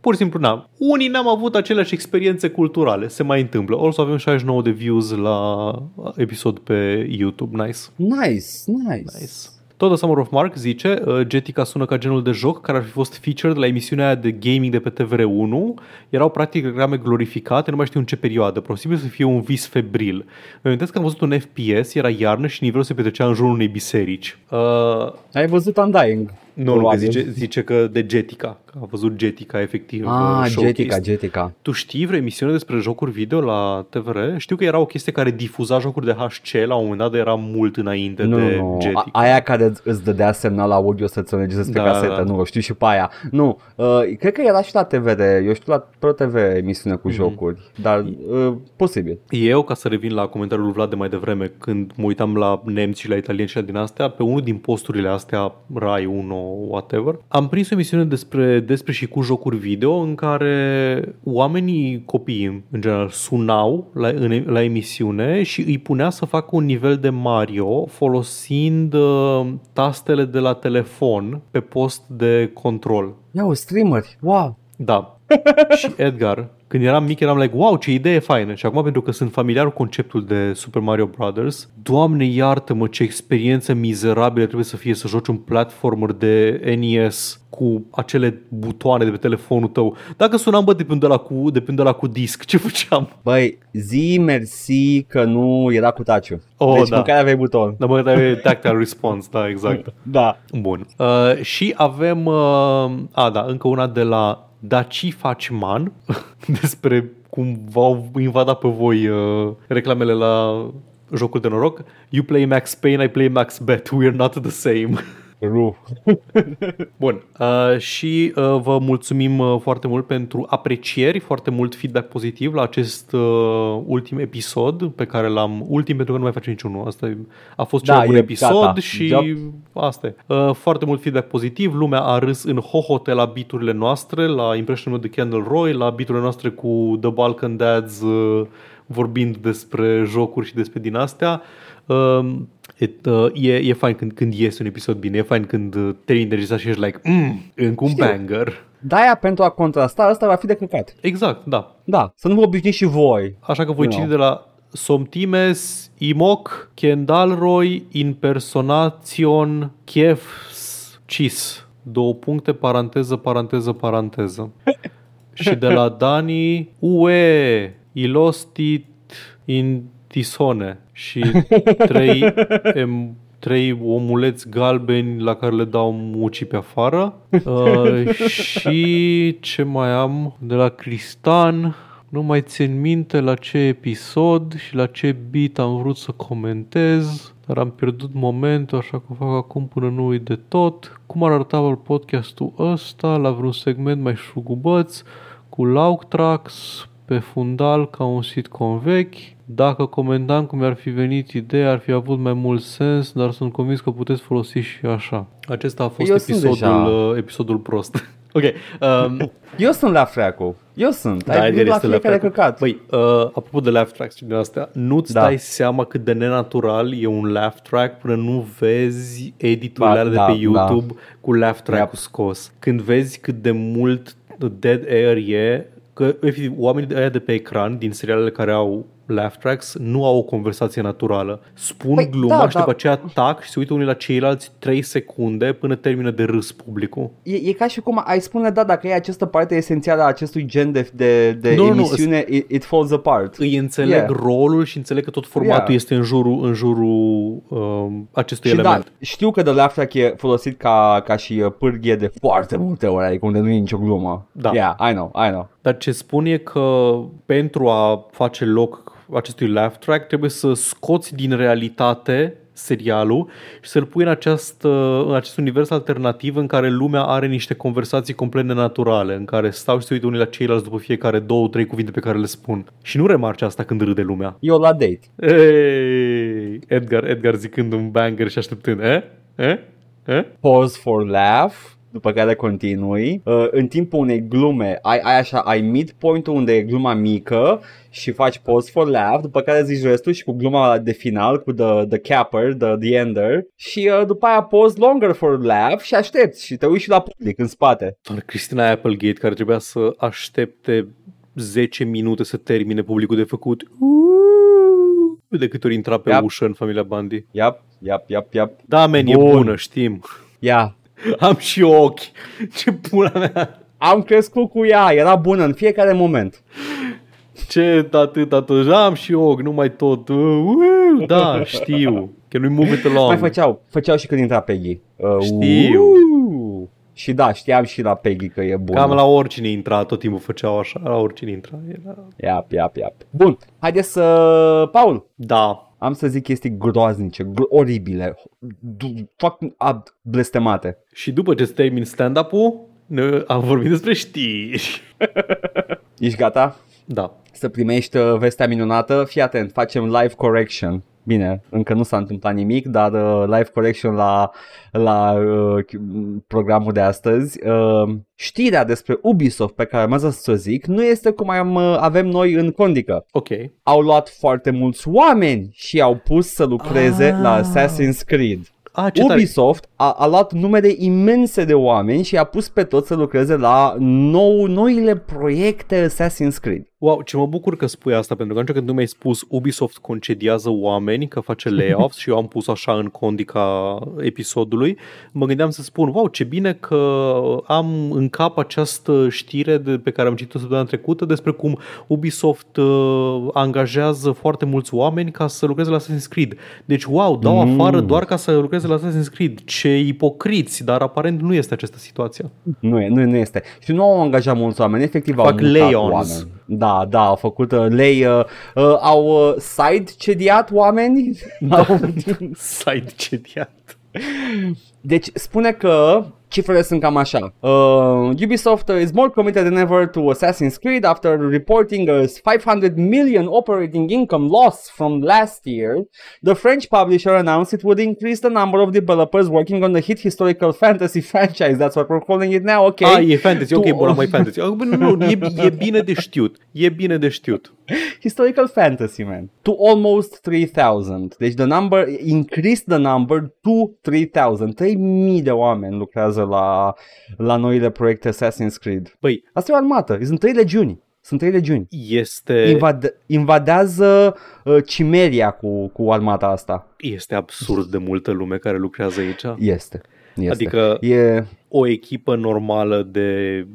Pur și simplu, na. Unii n-am avut aceleași experiențe culturale. Se mai întâmplă. O să avem 69 de views la episod pe YouTube. Nice. Nice, nice. Nice. Tot Summer of Mark zice, uh, Jetica sună ca genul de joc care ar fi fost featured la emisiunea aia de gaming de pe TVR1. Erau practic reclame glorificate, nu mai știu în ce perioadă, posibil să fie un vis febril. Îmi amintesc că am văzut un FPS, era iarnă și nivelul se petrecea în jurul unei biserici. Uh... Ai văzut Undying? Nu, nu, zice, zice că de Jetica, că a văzut Jetica efectiv. Ah, Jetica, Jetica. Tu știi vreo emisiune despre jocuri video la TVR? Știu că era o chestie care difuza jocuri de HC la un moment dat, dar era mult înainte nu, de nu, Jetica. A, aia care îți dădea semnal audio să-ți înregistrezi da, pe casetă, da. nu, o știu și pe aia. Nu, uh, cred că era și la TVR, eu știu la Pro TV emisiune cu mm-hmm. jocuri, dar uh, posibil. Eu, ca să revin la comentariul lui Vlad de mai devreme, când mă uitam la nemți și la italieni și la din astea, pe unul din posturile astea, Rai 1, whatever, am prins o emisiune despre, despre și cu jocuri video în care oamenii, copiii în general, sunau la, în, la emisiune și îi punea să facă un nivel de Mario folosind uh, tastele de la telefon pe post de control. Ia o streamer, wow! Da. și Edgar, când eram mic, eram like, wow, ce idee faină. Și acum, pentru că sunt familiar cu conceptul de Super Mario Brothers, doamne iartă-mă ce experiență mizerabilă trebuie să fie să joci un platformer de NES cu acele butoane de pe telefonul tău. Dacă sunam, bă, depinde la cu, depinde la cu disc, ce făceam? Băi, zi mersi că nu era cu taciu. Oh, deci da. măcar aveai buton. Da, mă, dar e tactile response, da, exact. Da. Bun. Uh, și avem, uh, a, da, încă una de la Daci Faci Man, despre cum v-au invadat pe voi uh, reclamele la jocul de noroc. You play Max Payne, I play Max Bet, we're not the same. Ru. Bun, uh, și uh, vă mulțumim uh, foarte mult pentru aprecieri, foarte mult feedback pozitiv la acest uh, ultim episod pe care l-am, ultim pentru că nu mai facem niciunul, asta e- a fost cel Da, mai bun e episod gata. și Yep. asta e. Uh, foarte mult feedback pozitiv, lumea a râs în hohote la biturile noastre, la impressionul de Candle Roy, la biturile noastre cu The Balkan Dads uh, vorbind despre jocuri și despre din astea. Uh, it, uh, e, e fain când, când iese un episod bine, e fain când uh, termini de registrat și ești like, mm, încă un Știu. banger. De-aia pentru a contrasta, asta va fi de căcat. Exact, da. Da, să nu vă obișnuiți și voi. Așa că voi No. citi de la Somtimes, Imoc, Kendalroy, Impersonation, Kefs, Cis. Două puncte, paranteză, paranteză, paranteză. și de la Dani, UE, Ilostit, Intisone. Și trei, em, trei omuleți galbeni la care le dau mucii pe afară. Uh, și ce mai am? De la Cristan, nu mai țin minte la ce episod și la ce bit am vrut să comentez, dar am pierdut momentul, așa că o fac acum până nu uit de tot. Cum ar arăta podcastul ăsta la vreun segment mai șugubăț, cu laug tracks, pe fundal ca un sitcom vechi. Dacă comentam cum mi-ar fi venit ideea, ar fi avut mai mult sens, dar sunt convins că puteți folosi și așa. Acesta a fost Eu sunt episodul, deja- uh, episodul prost. ok. Um, Eu sunt la freacu. Eu sunt. da, Ai Edgar venit la este fiecare laugh track. căcat. Băi, uh, apropo de laugh tracks și din astea, nu-ți Da. dai seama cât de nenatural e un laugh track până nu vezi editurile Ba, alea da, de pe YouTube cu laugh track-ul Yep. scos. Când vezi cât de mult dead air e, că efectiv, oamenii de aia de pe ecran, din serialele care au laugh tracks, nu au o conversație naturală. Spun Păi, gluma da, și da. după aceea tac și se uită unii la ceilalți 3 secunde până termină de râs publicul. E, e ca și cum ai spune, da, dacă e această parte esențială a acestui gen de, de, de Nu, nu, nu, emisiune, it, it falls apart. îi înțeleg Yeah. rolul și înțeleg că tot formatul Yeah. este în jurul, în jurul um, acestui Și da, element. știu că The Laugh Track e folosit ca, ca și uh, pârghie de foarte multe ori, adică unde nu e nicio glumă. Da. Yeah, I know, I know. Dar ce spun e că pentru a face loc acestui laugh track trebuie să scoți din realitate serialul și să-l pui în, această, în acest univers alternativ în care lumea are niște conversații complet nenaturale, în care stau și se uită unii la ceilalți după fiecare două, trei cuvinte pe care le spun. Și nu remarci asta când râde lumea. Eu la date. Ei, Edgar, Edgar zicând un banger și așteptând, eh? Eh? Eh? Pause for laugh, după care continui. Uh, în timpul unei glume, ai, ai așa, ai midpoint-ul unde e gluma mică și faci pause for laugh, după care zici restul și cu gluma de final, cu the, the capper, the, the ender și uh, după aia pause longer for laugh și aștepți și te uiți și la public în spate. Doamne, Cristina Applegate care trebuia să aștepte 10 minute să termine publicul de făcut Uuu, de câte ori intra pe Yep. ușă în familia Bandi. Yap, yap, yap, yap. Da, man, e Bun. bună, știm. Ia, Am și ochi. Ce pula mea. am crescut cu ea, era bună în fiecare moment. Ce atât, atât. Am și ochi, nu mai tot. Uuu, Da, știu. Că nu-i move it along. Mai făceau, făceau și când intra Peggy. Uh, Știu. uh. Și da, știam și la Peggy că e bună. Cam la oricine intra, tot timpul făceau așa, la oricine intra. Era... Iap, iap, iap. Bun, haideți să... Paul, Da, am să zic chestii groaznice, gro- oribile, du- fucking ab- blestemate. și după ce se termin stand-up-ul, ne- am vorbit despre știri. Ești gata? Da. Să primești uh, vestea minunată? Fii atent, facem live correction. Bine, încă nu s-a întâmplat nimic, dar uh, live correction la, la uh, programul de astăzi. Uh, știrea despre Ubisoft pe care urmează să o zic nu este cum am, uh, avem noi în Condică. Ok. Au luat foarte mulți oameni și au pus să lucreze Ah. la Assassin's Creed. Ah, ce tare. Ubisoft a, a luat numere imense de oameni și a pus pe toți să lucreze la nou, noile proiecte Assassin's Creed. Wow, ce mă bucur că spui asta, pentru că atunci când tu mi-ai spus Ubisoft concediază oameni, că face layoffs și eu am pus așa în condica episodului, mă gândeam să spun, wow, ce bine că am în cap această știre de, pe care am citit-o săptămâna trecută despre cum Ubisoft uh, angajează foarte mulți oameni ca să lucreze la Assassin's Creed. Deci, wow, dau Mm. afară doar ca să lucreze la Assassin's Creed. Ce ipocriți, dar aparent nu este această situație. Nu, e, nu, nu este. Și nu au angajat mulți oameni, efectiv au Fac mutat lay-ons. oameni. Da, da, au făcut uh, lay, uh, uh, au uh, side cediat oameni. Au- Side cediat. Deci spune că cifrele sunt cam așa. Uh, Ubisoft is more committed than ever to Assassin's Creed after reporting a 500 million operating income loss from last year. The French publisher announced it would increase the number of developers working on the hit historical fantasy franchise. That's what we're calling it now. Okay. Ah, e fantasy, ok, Tu- bun, mai fantasy. Ah, bă, Nu, nu, e, e bine de știut. E bine de știut. Historical fantasy, man. To almost 3000. Deci the number, increased the number to 3000. 3000 de oameni lucrează la, la noile proiecte Assassin's Creed. Băi, Asta e o armată. Sunt trei legiuni. Sunt trei legiuni. este, Invad- invadează uh, Cimeria cu, cu armata asta. este absurd de multă lume care lucrează aici. Este. este. Adică E o echipă normală de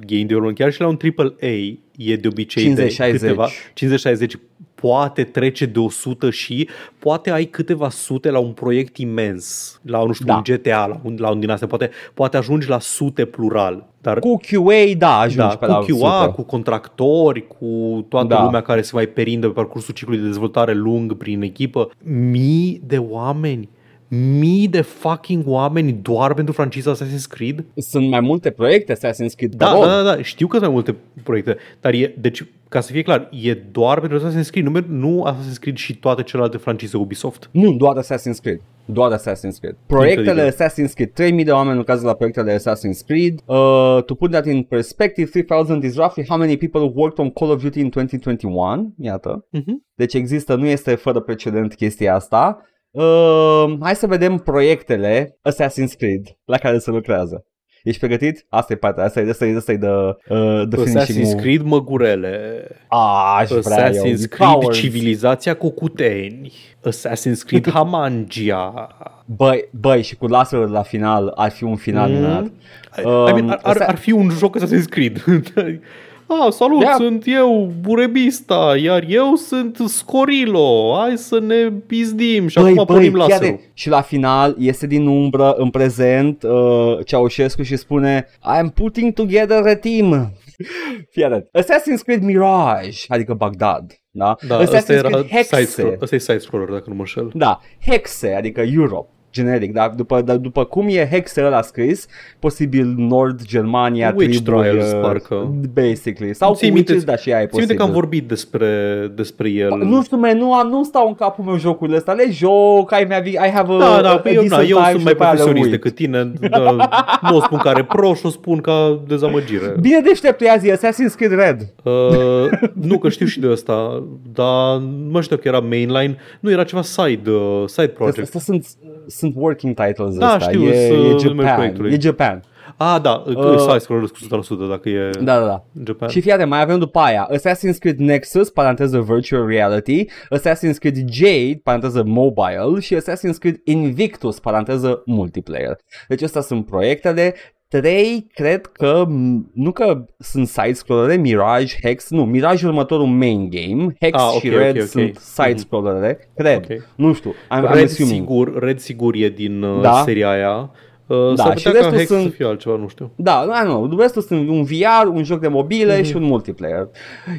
game development, chiar și la un AAA, e de obicei 50-60. de câteva, 50-60, poate trece de 100 și poate ai câteva sute la un proiect imens, la nu știu, Da. un GTA, la un, la un din astea, poate, poate ajungi la sute plural. Dar cu QA, da, ajungi da, pe cu la QA, 100. cu contractori, cu toată Da. lumea care se mai perindă pe parcursul ciclului de dezvoltare lung prin echipă. Mii de oameni, mii de fucking oameni doar pentru franciza Assassin's Creed? Sunt mai multe proiecte Assassin's Creed. Da, pe rog. da, da, da, știu că sunt mai multe proiecte, dar e, deci, ca să fie clar, e doar pentru Assassin's Creed, nu, mer- nu Assassin's Creed și toate celelalte francize Ubisoft. Nu, doar Assassin's Creed. Doar Assassin's Creed. Proiectele Incredibil. Assassin's Creed. 3000 de oameni lucrează la proiectele Assassin's Creed. Uh, to put that in perspective, 3000 is roughly how many people worked on Call of Duty in 2021. Iată. Mhm. Deci există, nu este fără precedent chestia asta. Uh, hai să vedem proiectele Assassin's Creed la care se lucrează. Ești pregătit? Asta e partea, asta e, asta e, asta e the, uh, the finishing Assassin's move. Creed măgurele, Ah, aș vrea eu. Assassin's Creed Cowards. civilizația cu cuteni, Assassin's Creed Hamangia. Băi, băi, și cu laserul la final ar fi un final Mm. minunat. I mean, ar, ar, Assa- ar fi un joc Assassin's Creed. Ah, salut, Da. sunt eu, Burebista, iar eu sunt Scorilo. Hai să ne pizdim și acum pornim chiar laserul. de- Și la final iese din umbră în prezent uh, Ceaușescu și spune I'm putting together a team. Fii atent. Assassin's Creed Mirage, adică Baghdad. Da, Da, Assassin's ăsta era Creed Hexe. side-scroller, ăsta e side-scroller, dacă nu mă înșel. Da, Hexe, adică Europe generic, dar după, dar după cum e Hexe ăla scris, posibil Nord, Germania, Witch triburi, Trials, uh, parcă. Basically. Sau cu Ții minte- witches, da, și aia e Țin minte posibil. că am vorbit despre, despre el. Nu știu, man, nu, am, nu stau în capul meu jocurile astea, le joc, I, have, I have a, da, a, da, a păi eu, na, decent eu time sunt și mai după aia le profesionist uit. decât tine. Da, nu o spun ca repro și o spun ca dezamăgire. Bine deșteptul ia zi, Assassin's Creed Red. Uh, nu, că știu și de asta, dar nu mai știu că era mainline. Nu, era ceva side, uh, side project. Astea sunt, sunt working titles Da, ăsta. știu, e, sunt e numele Japan. proiectului. E Japan. Ah, da, uh, Uh, side scroller cu 100% dacă e Da, da, da. Japan. Și fii atent, mai avem după aia Assassin's Creed Nexus, paranteză Virtual Reality, Assassin's Creed Jade, paranteză Mobile și Assassin's Creed Invictus, paranteză Multiplayer. Deci astea sunt proiectele. Trei, cred că, m, nu că sunt side-scrollere, Mirage, Hex, nu, Mirage e următorul main game, Hex Ah, ok, și ok, Red ok. sunt side-scrollere, cred, Ok. nu știu, I'm, I'm Red assuming. sigur, Red sigur e din uh, Da. seria aia. Uh, Da, s-ar și putea ca restul Hex să sunt- fie altceva, nu știu. Da, nu, nu, restul sunt un VR, un joc de mobile Mhm. și un multiplayer.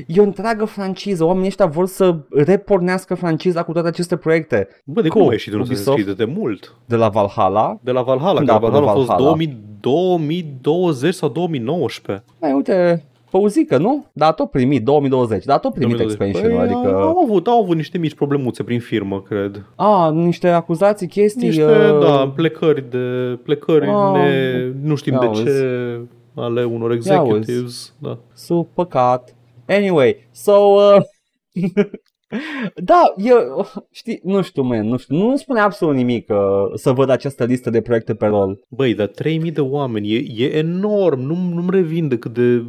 E o întreagă franciză, oamenii ăștia vor să repornească franciza cu toate aceste proiecte. Bă, de Cool. cum a ieșit un Assassin's Ubisoft? Creed de mult? De la Valhalla. De la Valhalla, Da, că până Valhalla a fost Valhalla. 2000, 2020 sau 2019. Mai uite, păuzică, nu? Dar a tot primit, 2020, dar a tot primit 2020. expansion Păi, adică... Au avut, au avut niște mici problemuțe prin firmă, cred. A, niște acuzații, chestii... Niște, uh, da, plecări de plecări Ah, ne, nu știm ia de auzi. ce ale unor executives, da. Sub păcat. Anyway, so... Uh, Da, eu, știi, nu știu, man, nu știu, nu spune absolut nimic uh, să văd această listă de proiecte pe rol. Băi, dar 3000 de oameni, e, e enorm, nu, nu-mi revin de cât de...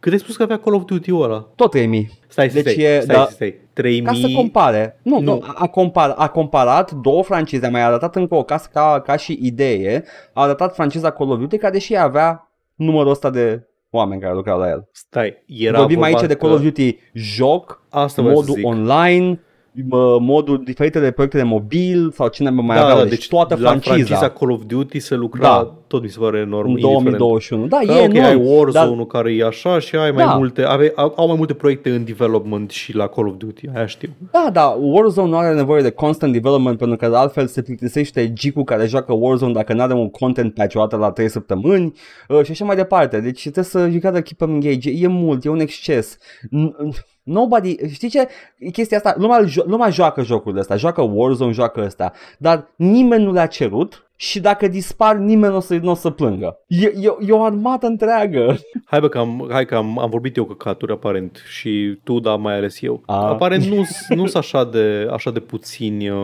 Cât ai spus că avea Call of Duty-ul ăla? Tot 3000. Stai, Deci stai, e- stai, da. stai. 3000... Ca să compare. Nu, nu. Nu. A, compar, a comparat două francize, a mai arătat încă o casă ca, ca și idee, a arătat franciza Call of Duty, care deși avea numărul ăsta de oameni care lucrau la el. Stai, era Vorbim vorba aici de că- Call of Duty joc, Asta vreau să modul zic. online, mă, modul diferite de proiecte de mobil sau cine mai da, avea, da, deci, deci toată la franciza franciza Call of Duty se lucra, Da. Tot mi se pare enorm, în indiferent. 2021. Da, Da, e ok, enorm, ai Warzone-ul dar- care e așa și ai mai Da. multe, ave, au, au mai multe proiecte în development și la Call of Duty, aia știu. Da, da, Warzone nu are nevoie de constant development pentru că altfel se plictisește geek care joacă Warzone dacă nu are un content patch o dată la 3 săptămâni uh, și așa mai departe. Deci trebuie să you gotta keep them engaged. E mult, e un exces. N- Nobody, știi ce? E chestia asta, lumea, jo- lumea joacă jocurile astea, joacă Warzone, joacă ăsta, dar nimeni nu le-a cerut și dacă dispar nimeni nu o să, n-o să plângă. E, e, e o armată întreagă. Hai bă că am, hai că am, am vorbit eu căcaturi aparent și tu, dar mai ales eu. A. Aparent nu sunt așa de, așa de puțini uh,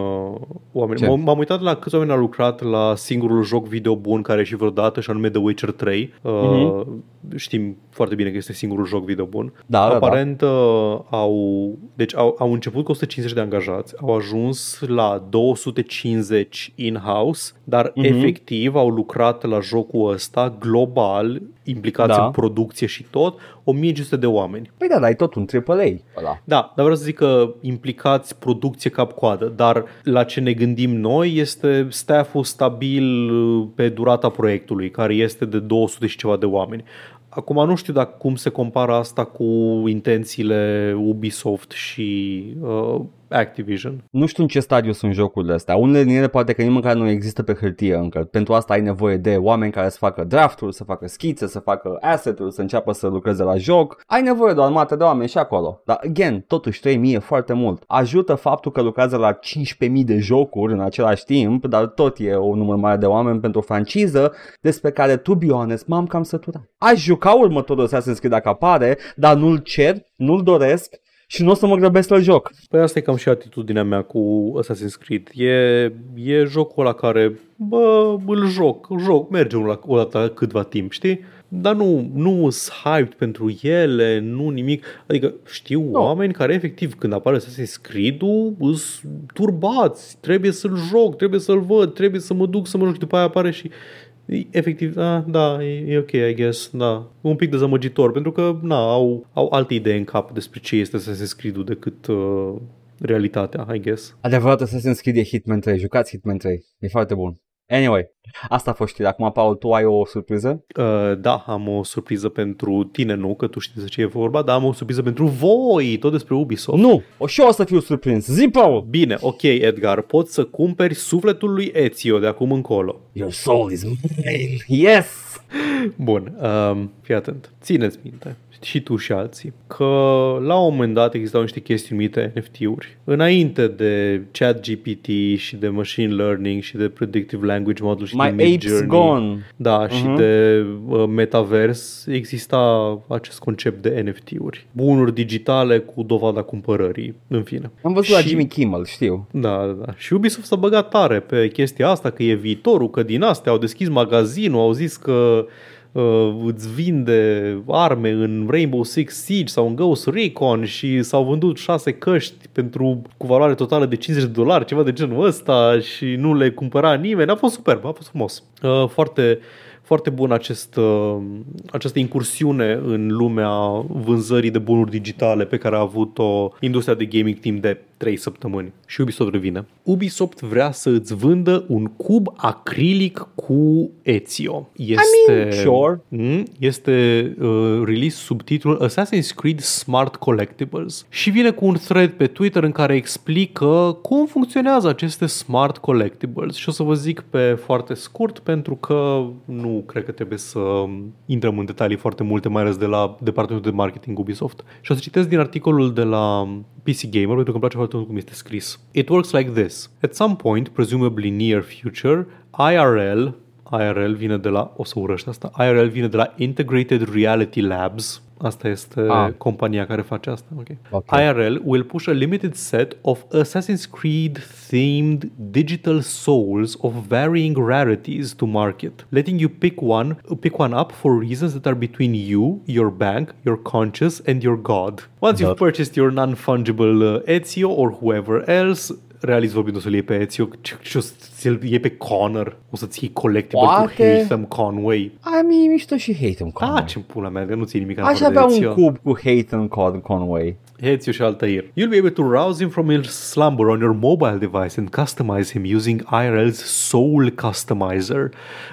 oameni. Ce? M- M-am uitat la câți oameni au lucrat la singurul joc video bun care a ieșit vreodată și anume The Witcher 3. Uh, Mhm. Știm foarte bine că este singurul joc video bun. Da, da, da. Aparent uh, au, deci au, au început cu 150 de angajați, au ajuns la 250 in-house, dar Mhm. efectiv au lucrat la jocul ăsta global, implicați Da. în producție și tot, 1500 de oameni. Păi da, dar e tot un AAA ăla. Da, dar vreau să zic că implicați producție cap-coadă, dar la ce ne gândim noi este stafful stabil uh, pe durata proiectului, care este de 200 și ceva de oameni. Acum nu știu dacă cum se compară asta cu intențiile Ubisoft și uh, Activision. Nu știu în ce stadiu sunt jocurile astea. Unele din ele poate că nici măcar nu există pe hârtie încă. Pentru asta ai nevoie de oameni care să facă drafturi, să facă schițe, să facă asset-uri, să înceapă să lucreze la joc. Ai nevoie de o armată de oameni și acolo. Dar, again, totuși 3000 e foarte mult. Ajută faptul că lucrează la 15.000 de jocuri în același timp, dar tot e un număr mare de oameni pentru o franciză despre care, to be honest, m-am cam săturat. Aș juca următorul Assassin's Creed dacă apare, dar nu-l cer, nu-l doresc și nu o să mă grăbesc la joc. Păi asta e cam și atitudinea mea cu Assassin's Creed. E, e jocul la care, bă, îl joc, îl joc, merge la, o dată la câtva timp, știi? Dar nu, nu sunt hyped pentru ele, nu nimic. Adică știu Nu. oameni care efectiv când apare Assassin's Creed-ul îs turbați, trebuie să-l joc, trebuie să-l văd, trebuie să mă duc să mă joc și după aia apare și e- Efectiv, a, da, e, e ok, I guess, da. Un pic dezamăgitor, pentru că, na, au, au alte idei în cap despre ce este Assassin's Creed-ul decât uh, realitatea, I guess. Adevărat Assassin's Creed e Hitman 3, jucați Hitman 3, e foarte bun. Anyway, asta a fost știrea. Acum, Paul, tu ai o surpriză? Uh, da, am o surpriză pentru tine, nu, că tu știi de ce e vorba, dar am o surpriză pentru voi, tot despre Ubisoft. Nu, o și eu o să fiu surprins. Zi, Paul! Bine, ok, Edgar, poți să cumperi sufletul lui Ezio de acum încolo. Your soul is mine. Yes! Bun, um, fii atent. Țineți minte, și tu și alții, că la un moment dat existau niște chestii numite NFT-uri. Înainte de chat GPT și de machine learning și de predictive language model și My de apes Midjourney, gone. Da, și Mhm. de uh, metavers exista acest concept de NFT-uri. Bunuri digitale cu dovada cumpărării, în fine. Am văzut la Și- Jimmy Kimmel, știu. Da, da, da. Și Ubisoft s-a băgat tare pe chestia asta, că e viitorul, că din astea au deschis magazinul, au zis că uh, îți vinde arme în Rainbow Six Siege sau în Ghost Recon și s-au vândut șase căști pentru cu valoare totală de 50 de dolari, ceva de genul ăsta și nu le cumpăra nimeni. A fost superb, a fost frumos. Uh, foarte, foarte bun acest, uh, această incursiune în lumea vânzării de bunuri digitale pe care a avut-o industria de gaming timp de 3 săptămâni. Și Ubisoft revine. Ubisoft vrea să îți vândă un cub acrilic cu Ezio. Este, mean, sure. Mm, este uh, release sub titlul Assassin's Creed Smart Collectibles și vine cu un thread pe Twitter în care explică cum funcționează aceste Smart Collectibles și o să vă zic pe foarte scurt pentru că nu cred că trebuie să intrăm în detalii foarte multe, mai ales de la departamentul de marketing Ubisoft. Și o să citesc din articolul de la PC Gamer pentru că îmi place foarte mult cum este scris. It works like this. At some point, presumably near future, IRL IRL vine de la, o să urăști asta, IRL vine de la Integrated Reality Labs, Asta este Ah. compania care face asta. Okay. Ok. IRL will push a limited set of Assassin's Creed themed digital souls of varying rarities to market, letting you pick one pick one up for reasons that are between you, your bank, your conscience, and your god. Once you've purchased your non-fungible uh, Ezio or whoever else, realist vorbind o să-l iei pe Ezio și- și o să-l iei pe Connor. O să-ți iei collectible Poate. cu Haytham Conway. Ai mi mișto și Haytham Ah, Conway. ce pula mea, că nu ți nimic în Aș afară de avea un Ezio. cub cu Haytham Con- Conway. Ezio și Altair. You'll be able to rouse him from his slumber on your mobile device and customize him using IRL's Soul Customizer,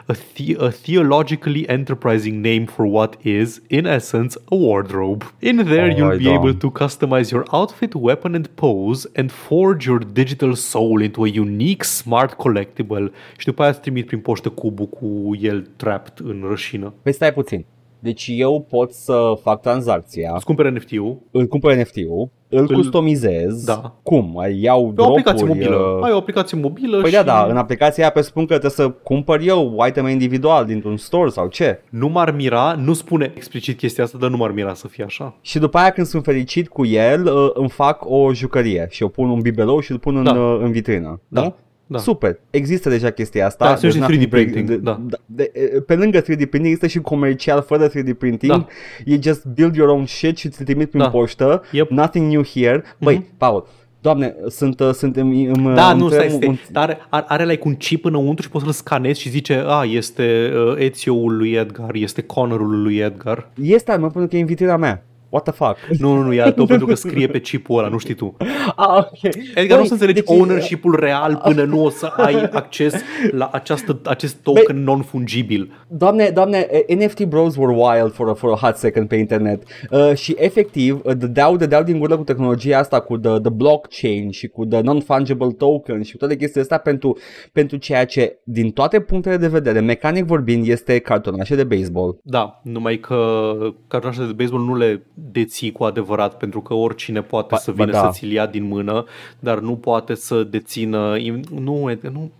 a, the- a theologically enterprising name for what is, in essence, a wardrobe. In there, Oh, you'll I be able don't. to customize your outfit, weapon, and pose, and forge your digital soul into a unique smart collectible. Și după aia îți trimit prin poștă cubul cu el trapped în rășină. Păi stai puțin. Deci eu pot să fac tranzacția, Îți cumperi NFT-ul îl cumpăr NFT-ul, îl, customizez. Da. Cum? Ai- Iau pe o aplicație dropuri, mobilă. uh, Ai o aplicație mobilă Păi și... da, da, în aplicația aia presupun că trebuie să cumpăr eu iteme individual dintr-un store sau ce. Nu m-ar mira, nu spune explicit chestia asta, dar nu m-ar mira să fie așa. Și după aia când sunt fericit cu el, uh, îmi fac o jucărie și o pun un bibelou și îl pun în, Da. uh, în vitrină. Da. Da? Da. Super. Există deja chestia asta. Da, sunt și There's 3D nothing break- printing, de- da. de- de- Pe lângă 3D printing există și comercial fără 3D printing. Da. You just build your own shit și ți-l trimit prin Da. poștă. Yep. Nothing new here. Băi, Paul, Doamne, sunt, uh, sunt îmi, îmi, Da, îmi nu, stai, trem- stai. un- Dar are, are, are like un chip înăuntru și poți să-l scanezi și zice, a, este uh, Ezio-ul lui Edgar, este Connorul lui Edgar. Este, mă, pentru că e în vitrina mea. What the fuck? Nu, nu, nu, e al tău pentru că scrie pe chipul ăla, nu știi tu. ah, ok. Edgar, Băi, nu o să înțelegi deci- ownership-ul real până nu o să ai acces la această, acest token non-fungibil. Doamne, doamne, eh, NFT bros were wild for a, for a hot second pe internet uh, și efectiv uh, dădeau, dădeau din gură cu tehnologia asta, cu the, the blockchain și cu the non-fungible token și cu toate chestiile astea pentru, pentru ceea ce, din toate punctele de vedere, mecanic vorbind, este cartonașe de baseball. Da, numai că cartonașele de baseball nu le deții cu adevărat, pentru că oricine poate Ba- să ba vină da. să ți-l ia din mână, dar nu poate să dețină... Nu, Edgar, nu.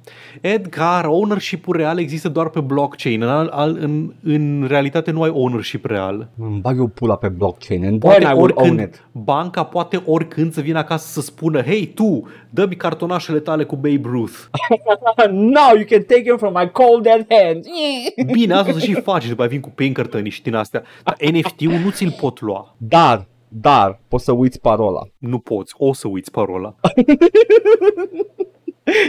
Edgar, ownership-ul real există doar pe blockchain. În, al, al, în, în realitate nu ai ownership real. Îmi bag eu pula pe blockchain and Poate then I will own oricând, it. banca poate oricând să vină acasă să spună Hei, tu, dă-mi cartonașele tale cu Babe Ruth. Now you can take him from my cold dead hands. Bine, asta o să și faci și după aia vin cu Pinkerton și din astea. Dar NFT-ul nu ți-l pot lua. Dar, dar, poți să uiți parola. Nu poți, o să uiți parola.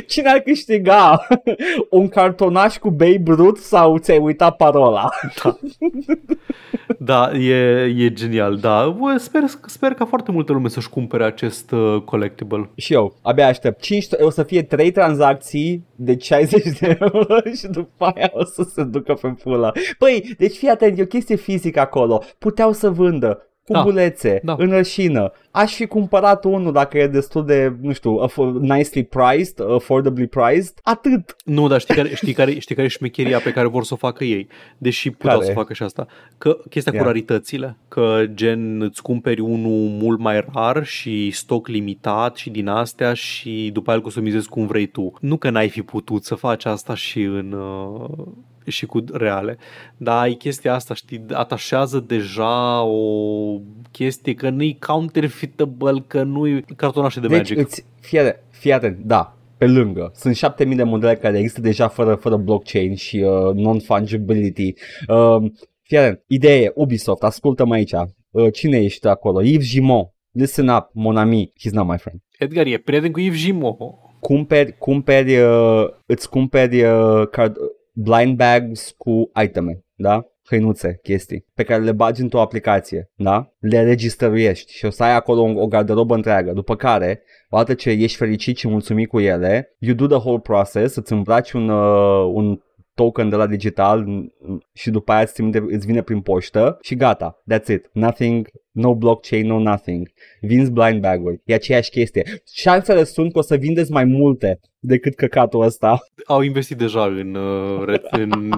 Cine ar câștiga? Un cartonaș cu Babe Ruth sau ți-ai uitat parola? Da, e, e genial, da. Bă, sper, sper ca foarte multă lume să-și cumpere acest uh, collectible. Și eu, abia aștept. 5, o să fie 3 tranzacții de 60 de euro și după aia o să se ducă pe pula. Păi, deci fii atent, e o chestie fizică acolo. Puteau să vândă cubulețe, Da, da. în rășină. Aș fi cumpărat unul dacă e destul de, nu știu, affo- nicely priced, affordably priced. Atât. Nu, dar știi care, știi care, știi care e șmecheria pe care vor să o facă ei? Deși puteau Care? să facă și asta. Că chestia Ia. cu raritățile. Că gen îți cumperi unul mult mai rar și stoc limitat și din astea și după aia îl customizezi cum vrei tu. Nu că n-ai fi putut să faci asta și în... Uh, și cu reale. Dar ai chestia asta, știi, atașează deja o chestie că nu-i counterfeitable, că nu-i cartonașe de deci Magic. îți, fii atent, fii atent, da. Pe lângă, sunt 7000 de modele care există deja fără, fără blockchain și uh, non-fungibility. Uh, fii atent, ideea e, Ubisoft, ascultă-mă aici. Uh, cine ești acolo? Yves Gimont. Listen up, mon ami. He's not my friend. Edgar e prieten cu Yves Gimo. Cumperi, cumperi, uh, îți cumperi uh, card, blind bags cu iteme, da? hăinuțe, chestii, pe care le bagi într-o aplicație, da? Le registrăiești și o să ai acolo o, o garderobă întreagă, după care, odată ce ești fericit și mulțumit cu ele, you do the whole process, îți îmbraci un, uh, un token de la digital mm, și după aia îți, trimite, îți vine prin poștă și gata, that's it, nothing, no blockchain, no nothing. Vinzi blind bag-uri, e aceeași chestie. Șansele sunt că o să vindeți mai multe decât căcatul ăsta. Au investit deja în, uh, re- în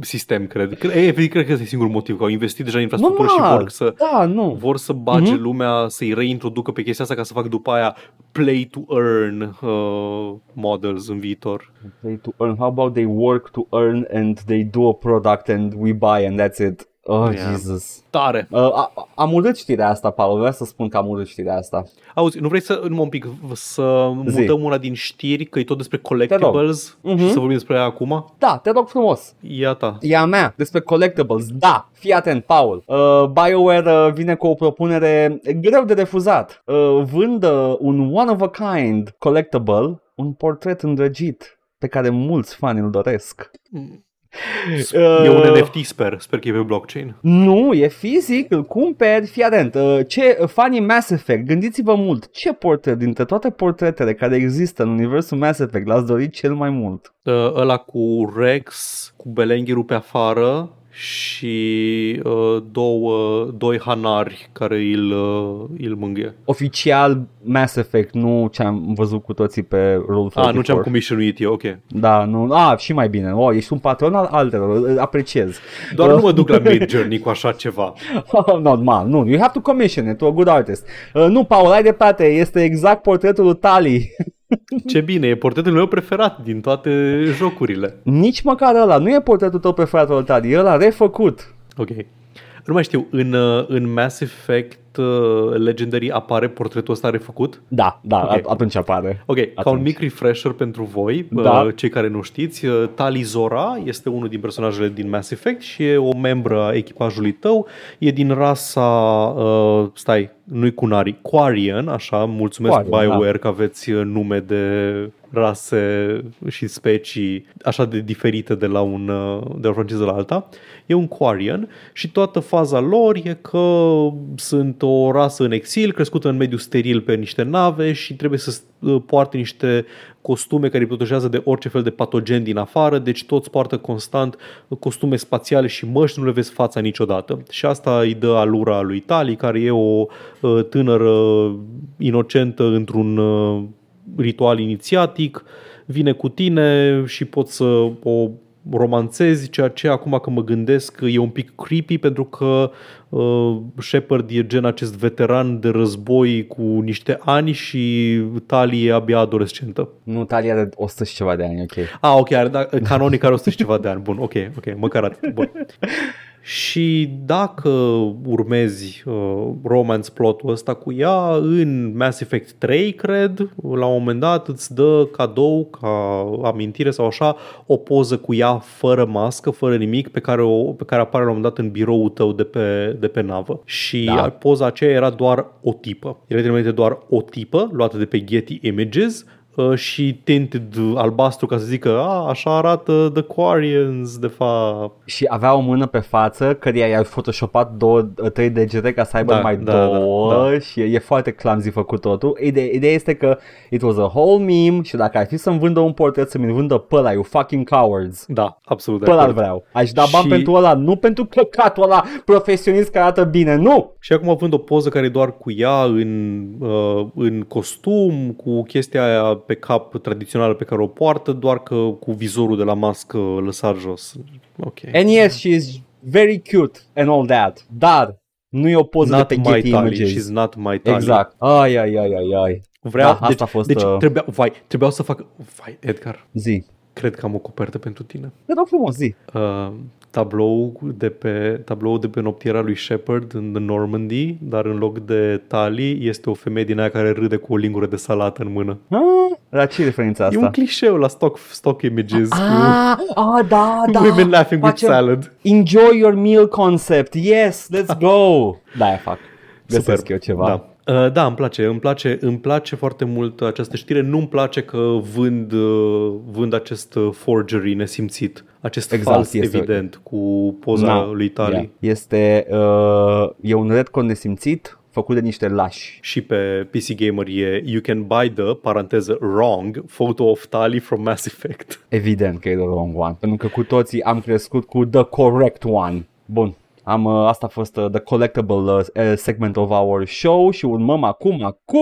sistem, cred. Cred, e, cred că ăsta e singurul motiv, că au investit deja în infrastructură și Normal. vor să, Da, nu. vor să bage Mhm. lumea, să-i reintroducă pe chestia asta ca să fac după aia play to earn uh, models în viitor. Play to earn. How about they work to earn and they do a product and we buy and that's it. Oh, Yeah. Jesus. Tare. Uh, a, am urât știrea asta, Paul. Vreau să spun că am urât știrea asta. Auzi, nu vrei să, numai un pic, să Zi. mutăm una din știri, că e tot despre collectibles Mhm. și să vorbim despre ea acum? Da, te rog frumos. Iată. E a mea despre collectibles. Da, fii atent, Paul. Uh, BioWare uh, vine cu o propunere greu de refuzat. Uh, vând uh, un one-of-a-kind collectible, un portret îndrăgit pe care mulți fani îl doresc. E un NFT, sper. Sper că e pe blockchain. Nu, e fizic, îl cumperi, fii atent. Uh, ce fanii Mass Effect, gândiți-vă mult, ce portret dintre toate portretele care există în universul Mass Effect l-ați dorit cel mai mult? Uh, ăla cu Rex, cu Belenghiru pe afară și uh, două, doi hanari care îl, uh, îl mângâie. Oficial Mass Effect, nu ce am văzut cu toții pe Rule 34. Ah, nu ce-am commissionuit eu, ok. Da, nu, a, și mai bine. Oh, ești un patron al altelor, îl apreciez. Doar nu mă duc la Mid Journey cu așa ceva. Normal, nu, you have to commission it to a good artist. Uh, nu, Paul, ai dreptate, este exact portretul lui Tali. Ce bine, e portretul meu preferat din toate jocurile. Nici măcar ăla, nu e portretul tău preferat al Tali, e ăla refăcut. Ok. Nu mai știu, în, uh, în Mass Effect uh, Legendary apare portretul ăsta refăcut? Da, da, Ok. at- atunci apare. Ok, ca Atunci. un mic refresher pentru voi, Da. da. cei care nu știți, uh, Tali Zora este unul din personajele din Mass Effect și e o membră a echipajului tău, e din rasa, uh, stai, nu-i Kunari, Quarian, așa, mulțumesc Quarian, BioWare că aveți uh, nume de rase și specii așa de diferite de la, un, uh, de la o franciză la alta. E un Quarian și toată faza lor e că sunt o rasă în exil, crescută în mediul steril pe niște nave și trebuie să uh, poarte niște costume care îi protejează de orice fel de patogen din afară, deci toți poartă constant costume spațiale și măști, nu le vezi fața niciodată. Și asta îi dă alura lui Tali, care e o uh, tânără inocentă într-un uh, ritual inițiatic, vine cu tine și poți să o romanțezi, ceea ce acum că mă gândesc e un pic creepy pentru că uh, Shepard e gen acest veteran de război cu niște ani și Tali e abia adolescentă. Nu, Tali are 100 și ceva de ani, ok. Ah, ok, are, da, canonic are 100 și ceva de ani. Bun, ok, ok, măcar atât. Bun. Și dacă urmezi uh, romance plotul ăsta cu ea, în Mass Effect 3, cred, la un moment dat îți dă cadou, ca amintire sau așa, o poză cu ea fără mască, fără nimic, pe care, o, pe care apare la un moment dat în biroul tău de pe, de pe navă. Și Da. da. poza aceea era doar o tipă. Era literalmente doar o tipă luată de pe Getty Images, uh, și tinted albastru ca să zică a, așa arată The Quarians de fapt. Și avea o mână pe față, căreia i-a photoshopat două, trei degete ca să aibă Da, mai da, două da, da. și e, e foarte clumsy făcut totul. Ideea, ideea este că it was a whole meme și dacă ar fi să-mi vândă un portret să-mi vândă pe ăla, you fucking cowards. Da, absolut de Pe ăla acord. vreau. Aș da bani Și- pentru ăla, nu pentru căcatul ăla profesionist care arată bine, nu! Și acum vând o poză care e doar cu ea în, uh, în costum, cu chestia aia pe cap tradițională pe care o poartă, doar că cu vizorul de la mască lăsat jos. Ok. And yes, she's very cute and all that, dar nu e o poză Not de pe my Getty Tali, Images. she's not my Tali. Exact. Ai, ai, ai, ai, ai. Vreau, Da, asta deci, a fost, deci uh, trebuia, vai, trebuiau să fac... Vai, Edgar, Zi. cred că am o copertă pentru tine. Te rog frumos, zi. uh, tablou de pe tablou de pe noptiera lui Shepard în The Normandy, dar în loc de Tali este o femeie din aia care râde cu o lingură de salată în mână. Ah, la ce referință asta? E un clișeu la stock, stock images Ah, ah, da, cu da. women laughing with Facem salad. Enjoy your meal concept. Yes, let's go. da, aia fac. Găsesc Super. eu ceva. Da. Uh, da, îmi place, îmi place, îmi place foarte mult această știre. Nu-mi place că vând, uh, vând acest uh, forgery nesimțit, acest Exact, fals este- evident cu poza Na, lui Tali. yeah. Este uh, e un retcon nesimțit făcut de niște lași. Și pe PC Gamer e You can buy the, paranteză, wrong, photo of Tali from Mass Effect. Evident că e the wrong one, pentru că cu toții am crescut cu the correct one. Bun. Am, uh, asta a fost uh, the collectible uh, uh, segment of our show și urmăm acum cu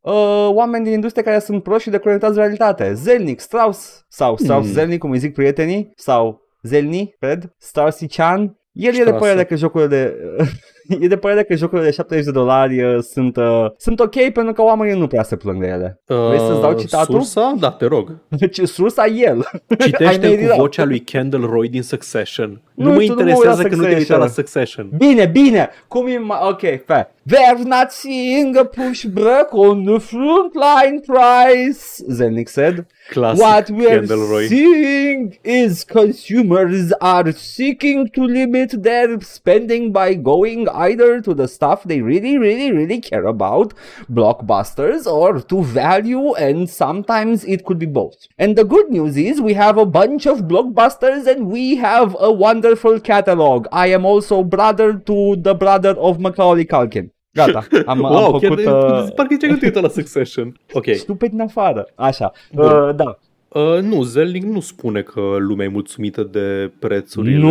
uh, oameni din industrie care sunt proști și deconectați de realitate. Zelnic, Strauss sau Strauss Hmm. Zelnic, cum îi zic prietenii, sau Zelni, cred, Starsy Chan. El e de Strauss. părere că jocurile de... e de părere că jocurile de 70 de dolari uh, sunt, uh, sunt ok pentru că oamenii nu prea se plâng de ele. Vrei să-ți dau citatul? Uh, Sursa? Da, te rog. Deci sursa e el. I Citește made it cu up. vocea lui Kendall Roy din Succession. Nu, Nu, mă tu nu mă uit interesează la că nu te-ai uitat la Succession. Succession. Bine, bine. Cum e mai... Ok, fair. They're not seeing a pushback on the frontline price, Zelnick said. Classic What we are Kendall Roy. seeing is consumers are seeking to limit their spending by going either to the stuff they really, really, really care about, blockbusters, or to value, and sometimes it could be both. And the good news is we have a bunch of blockbusters and we have a wonderful catalog. I am also brother to the brother of Macaulay Culkin. Gata, am, am wow, făcut... chiar, uh, parcă ziceai că te uitat la Succession. Ok. Stupid din afară. Așa. Bun. Uh, da. Uh, nu, Zelnick nu spune că lumea e mulțumită de prețurile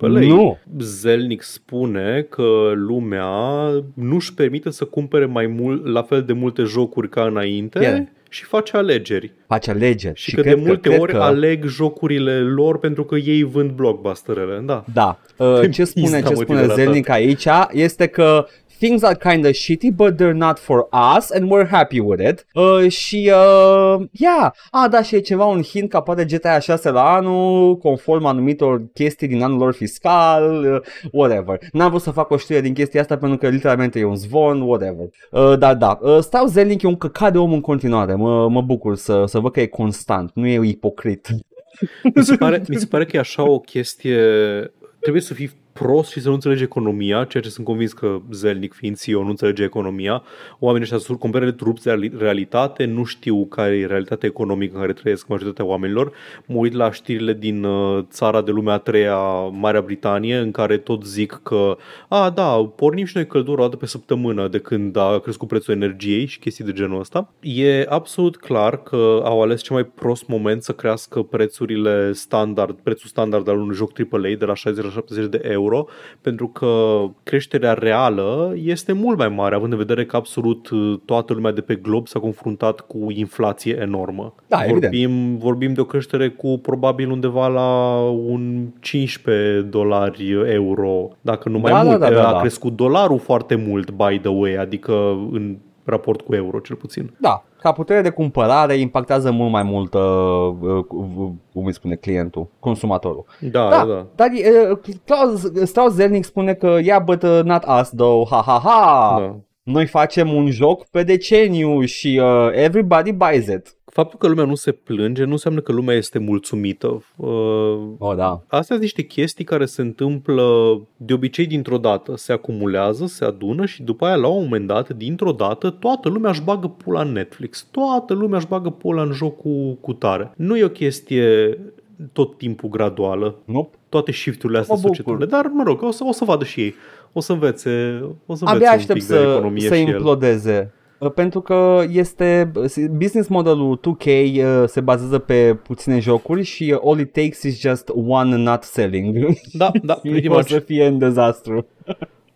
AAA. Nu. Zelnick spune că lumea nu-și permite să cumpere mai mult, la fel de multe jocuri ca înainte Yeah. și face alegeri. face alegeri. Și, că cred de multe cred ori că, aleg jocurile lor pentru că ei vând blockbusterele. Da. Da. Uh, ce spune, Pista ce spune motivele Zelnic aici este că things are kind of shitty, but they're not for us and we're happy with it. Uh, și, uh, yeah, a, da, și e ceva, un hint că apare GTA 6 la anul, conform anumitor chestii din anul lor fiscal, uh, whatever. N-am vrut să fac o știre din chestia asta pentru că literalmente e un zvon, whatever. Uh, dar da, uh, stau Zelnic e un căcat de om în continuare, mă, mă bucur să, să văd că e constant, nu e ipocrit. Mi se, pare, mi se pare că e așa o chestie... Trebuie să fii prost și să nu înțelegi economia, ceea ce sunt convins că Zelnic, fiind CEO, nu înțelege economia. Oamenii ăștia sunt compere trup de reali- realitate, nu știu care e realitatea economică în care trăiesc majoritatea oamenilor. Mă uit la știrile din uh, țara de lumea a treia, Marea Britanie, în care tot zic că, a, da, pornim și noi căldură o dată pe săptămână de când a crescut prețul energiei și chestii de genul ăsta. E absolut clar că au ales cel mai prost moment să crească prețurile standard, prețul standard al unui joc AAA de la 60 la 70 de euro, pentru că creșterea reală este mult mai mare, având în vedere că absolut uh, toată lumea de pe glob s-a confruntat cu inflație enormă. Da, evident. vorbim, vorbim de o creștere cu probabil undeva la un 15 dolari euro, dacă nu mai Da, da, mult. da, da, a da. crescut dolarul foarte mult, by the way, adică în raport cu euro, cel puțin. Da, ca putere de cumpărare impactează mult mai mult, uh, uh, cum îi spune clientul, consumatorul. Da, Da, da, da. dar uh, Klaus, Strauss Zelnick spune că yeah, but uh, not us though, ha ha ha. da. Noi facem un joc pe deceniu și uh, everybody buys it. Faptul că lumea nu se plânge nu înseamnă că lumea este mulțumită. Uh, Oh, da. Astea sunt niște chestii care se întâmplă de obicei dintr-o dată. Se acumulează, se adună și după aia, la un moment dat, dintr-o dată, toată lumea își bagă pula în Netflix. Toată lumea își bagă pula în jocul cu tare. Nu e o chestie tot timpul graduală. Nope. Toate shifturile astea Mă bucur. societățile. Dar, mă rog, o să, o să vadă și ei. O să învețe, o să învețe Abia un aștept pic de să, economie să și el. Implodeze. Uh, Pentru că este business modelul 2K uh, se bazează pe puține jocuri și uh, all it takes is just one not selling. Da, da, pretty o much. să fie în dezastru.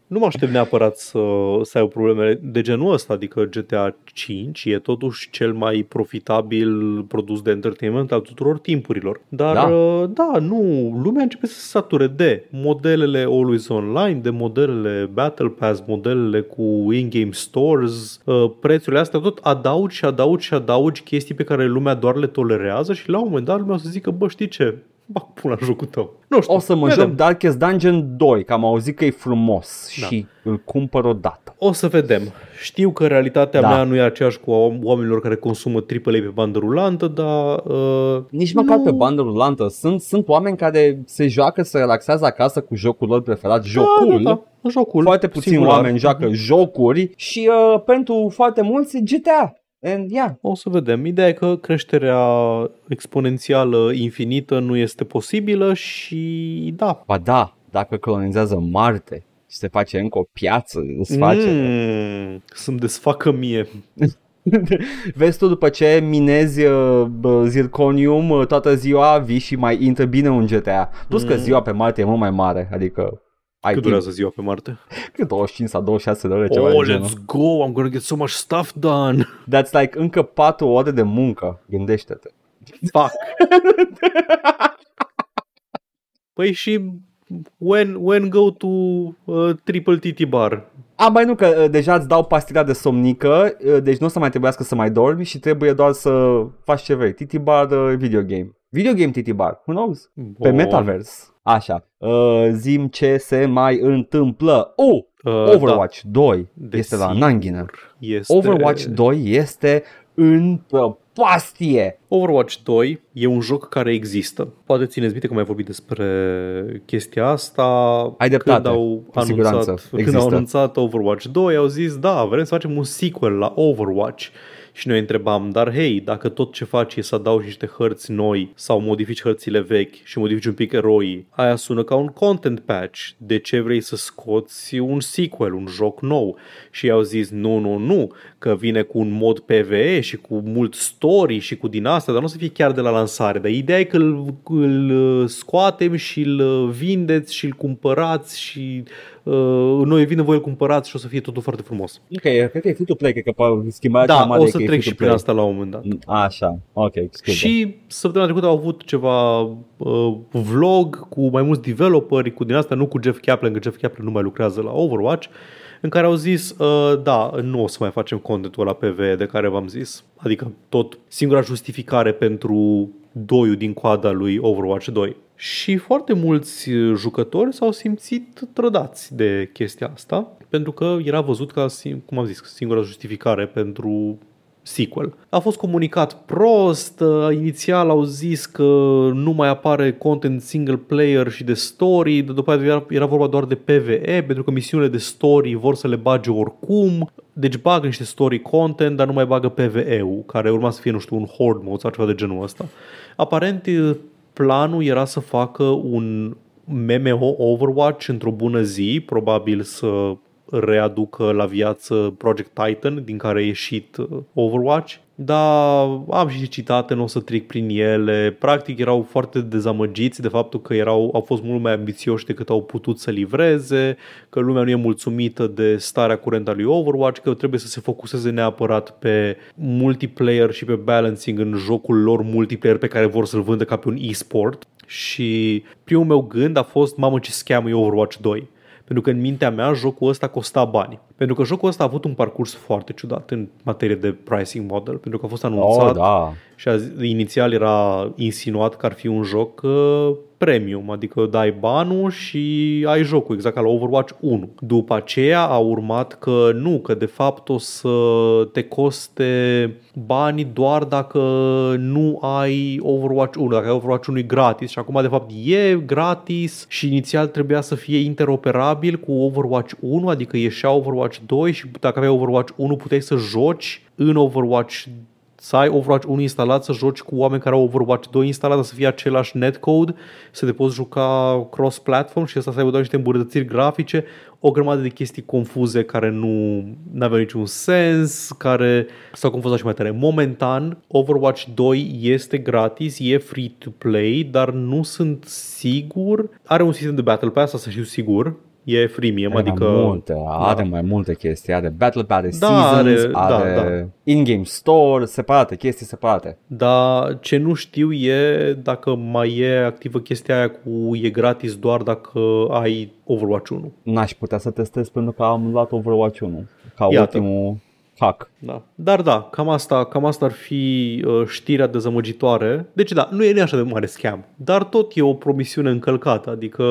Nu mă aștept neapărat să, să ai o probleme de genul ăsta, adică GTA 5 e totuși cel mai profitabil produs de entertainment al tuturor timpurilor. Dar Da. da, da nu, lumea începe să se sature de modelele Always Online, de modelele Battle Pass, modelele cu in-game stores, uh, prețurile astea, tot adaugi și adaugi și adaugi chestii pe care lumea doar le tolerează și la un moment dat lumea o să zică, bă, știi ce, bag pula în jocul tău. Nu știu, O să mă vedem. joc Darkest Dungeon 2, că am auzit că e frumos Da. și îl cumpăr odată. O să vedem. Știu că realitatea Da. mea nu e aceeași cu a oamenilor care consumă AAA pe bandă rulantă, dar... Uh, Nici măcar nu- pe bandă rulantă. Sunt, sunt oameni care se joacă, se relaxează acasă cu jocul lor preferat, jocul. Da, da, da. Jocul. Foarte puțini singular. oameni joacă jocuri și uh, pentru foarte mulți e GTA. And yeah. O să vedem. Ideea e că creșterea exponențială infinită nu este posibilă și da. Ba da, dacă colonizează Marte și se face încă o piață, îți face. Mm, să-mi desfacă mie. Vezi tu după ce minezi uh, bă, zirconium uh, toată ziua, vii și mai intră bine un GTA. Plus că Mm. ziua pe Marte e mult mai mare, adică ai Cât timp. durează ziua pe Marte? Cât 25 sau 26 de ore, ceva Oh, de genul. let's go! I'm gonna get so much stuff done! That's like încă 4 ore de muncă, gândește-te. Fuck! Păi și when, when go to uh, triple TT bar. A, mai nu, că uh, deja îți dau pastila de somnică, uh, deci nu o să mai trebuiască să mai dormi și trebuie doar să faci ce vrei. TT bar uh, video game. Video game TT bar, who knows? Pe Bun. Metaverse. Așa, uh, zim ce se mai întâmplă. Oh, Uh, Overwatch 2 Da, este la desigur, Nanghina. Este... Overwatch 2 este în pastie. Overwatch 2 e un joc care există. Poate țineți minte că am mai vorbit despre chestia asta. Ai dreptate, Când au, cu siguranță, anunțat, când există. au anunțat Overwatch 2, au zis, da, vrem să facem un sequel la Overwatch. Și noi întrebam, dar hei, dacă tot ce faci e să adaugi niște hărți noi sau modifici hărțile vechi și modifici un pic eroii, aia sună ca un content patch. De ce vrei să scoți un sequel, un joc nou? Și au zis, nu, nu, nu, că vine cu un mod PvE și cu mult story și cu din asta, dar nu o să fie chiar de la lansare. Dar ideea e că îl, îl uh, scoatem și îl uh, vindeți și îl cumpărați și uh, noi vine voi îl cumpărați și o să fie totul foarte frumos. Ok, cred că e free-to-play, cred că poate schimba Da, mare o e să că e trec și prin free-to-play. asta la un moment dat. Așa, ok, scuze. Și săptămâna trecută au avut ceva uh, vlog cu mai mulți developeri, cu din asta nu cu Jeff Kaplan, că Jeff Kaplan nu mai lucrează la Overwatch, în care au zis, uh, da, nu o să mai facem contentul la PvE de care v-am zis. Adică tot singura justificare pentru doiul din coada lui Overwatch 2. Și foarte mulți uh, jucători s-au simțit trădați de chestia asta, pentru că era văzut ca, sim- cum am zis, singura justificare pentru sequel. A fost comunicat prost, uh, inițial au zis că nu mai apare content single player și de story, dar după aceea era, era vorba doar de PvE, pentru că misiunile de story vor să le bage oricum, deci bagă niște story content, dar nu mai bagă PvE-ul, care urma să fie, nu știu, un horde mode sau ceva de genul ăsta. Aparent, uh, planul era să facă un MMO Overwatch într-o bună zi, probabil să readucă la viață Project Titan, din care a ieșit uh, Overwatch. Dar am și citate, nu o să trec prin ele. Practic erau foarte dezamăgiți de faptul că erau, au fost mult mai ambițioși decât au putut să livreze, că lumea nu e mulțumită de starea curentă a lui Overwatch, că trebuie să se focuseze neapărat pe multiplayer și pe balancing în jocul lor multiplayer pe care vor să-l vândă ca pe un e-sport. Și primul meu gând a fost, mamă ce scam e Overwatch 2 pentru că în mintea mea jocul ăsta costa bani. Pentru că jocul ăsta a avut un parcurs foarte ciudat în materie de pricing model, pentru că a fost anunțat Oh, da. și a, inițial era insinuat că ar fi un joc uh, premium, adică dai banul și ai jocul, exact ca la Overwatch 1. După aceea a urmat că nu, că de fapt o să te coste bani doar dacă nu ai Overwatch 1, dacă ai Overwatch 1 e gratis și acum de fapt e gratis și inițial trebuia să fie interoperabil cu Overwatch 1, adică ieșea Overwatch 2 și dacă aveai Overwatch 1 puteai să joci în Overwatch să ai Overwatch 1 instalat, să joci cu oameni care au Overwatch 2 instalat, dar să fie același netcode, să te poți juca cross-platform și asta să aibă doar niște îmbunătățiri grafice, o grămadă de chestii confuze care nu aveau niciun sens, care s-au confuzat și mai tare. Momentan, Overwatch 2 este gratis, e free to play, dar nu sunt sigur. Are un sistem de Battle Pass, asta știu sigur, e freemium, Are adică... mai multe, are mai multe chestii, are Battle Pass, are Da, Seasons, are- are, da, da. in-game store, separate, chestii separate. Dar ce nu știu e dacă mai e activă chestia aia cu e gratis doar dacă ai Overwatch 1. N-aș putea să testez pentru că am luat Overwatch 1 ca Iată. ultimul hack. Da. Dar da, cam asta, cam asta ar fi uh, știrea dezamăgitoare. Deci da, nu e nu e așa de mare scam, dar tot e o promisiune încălcată, adică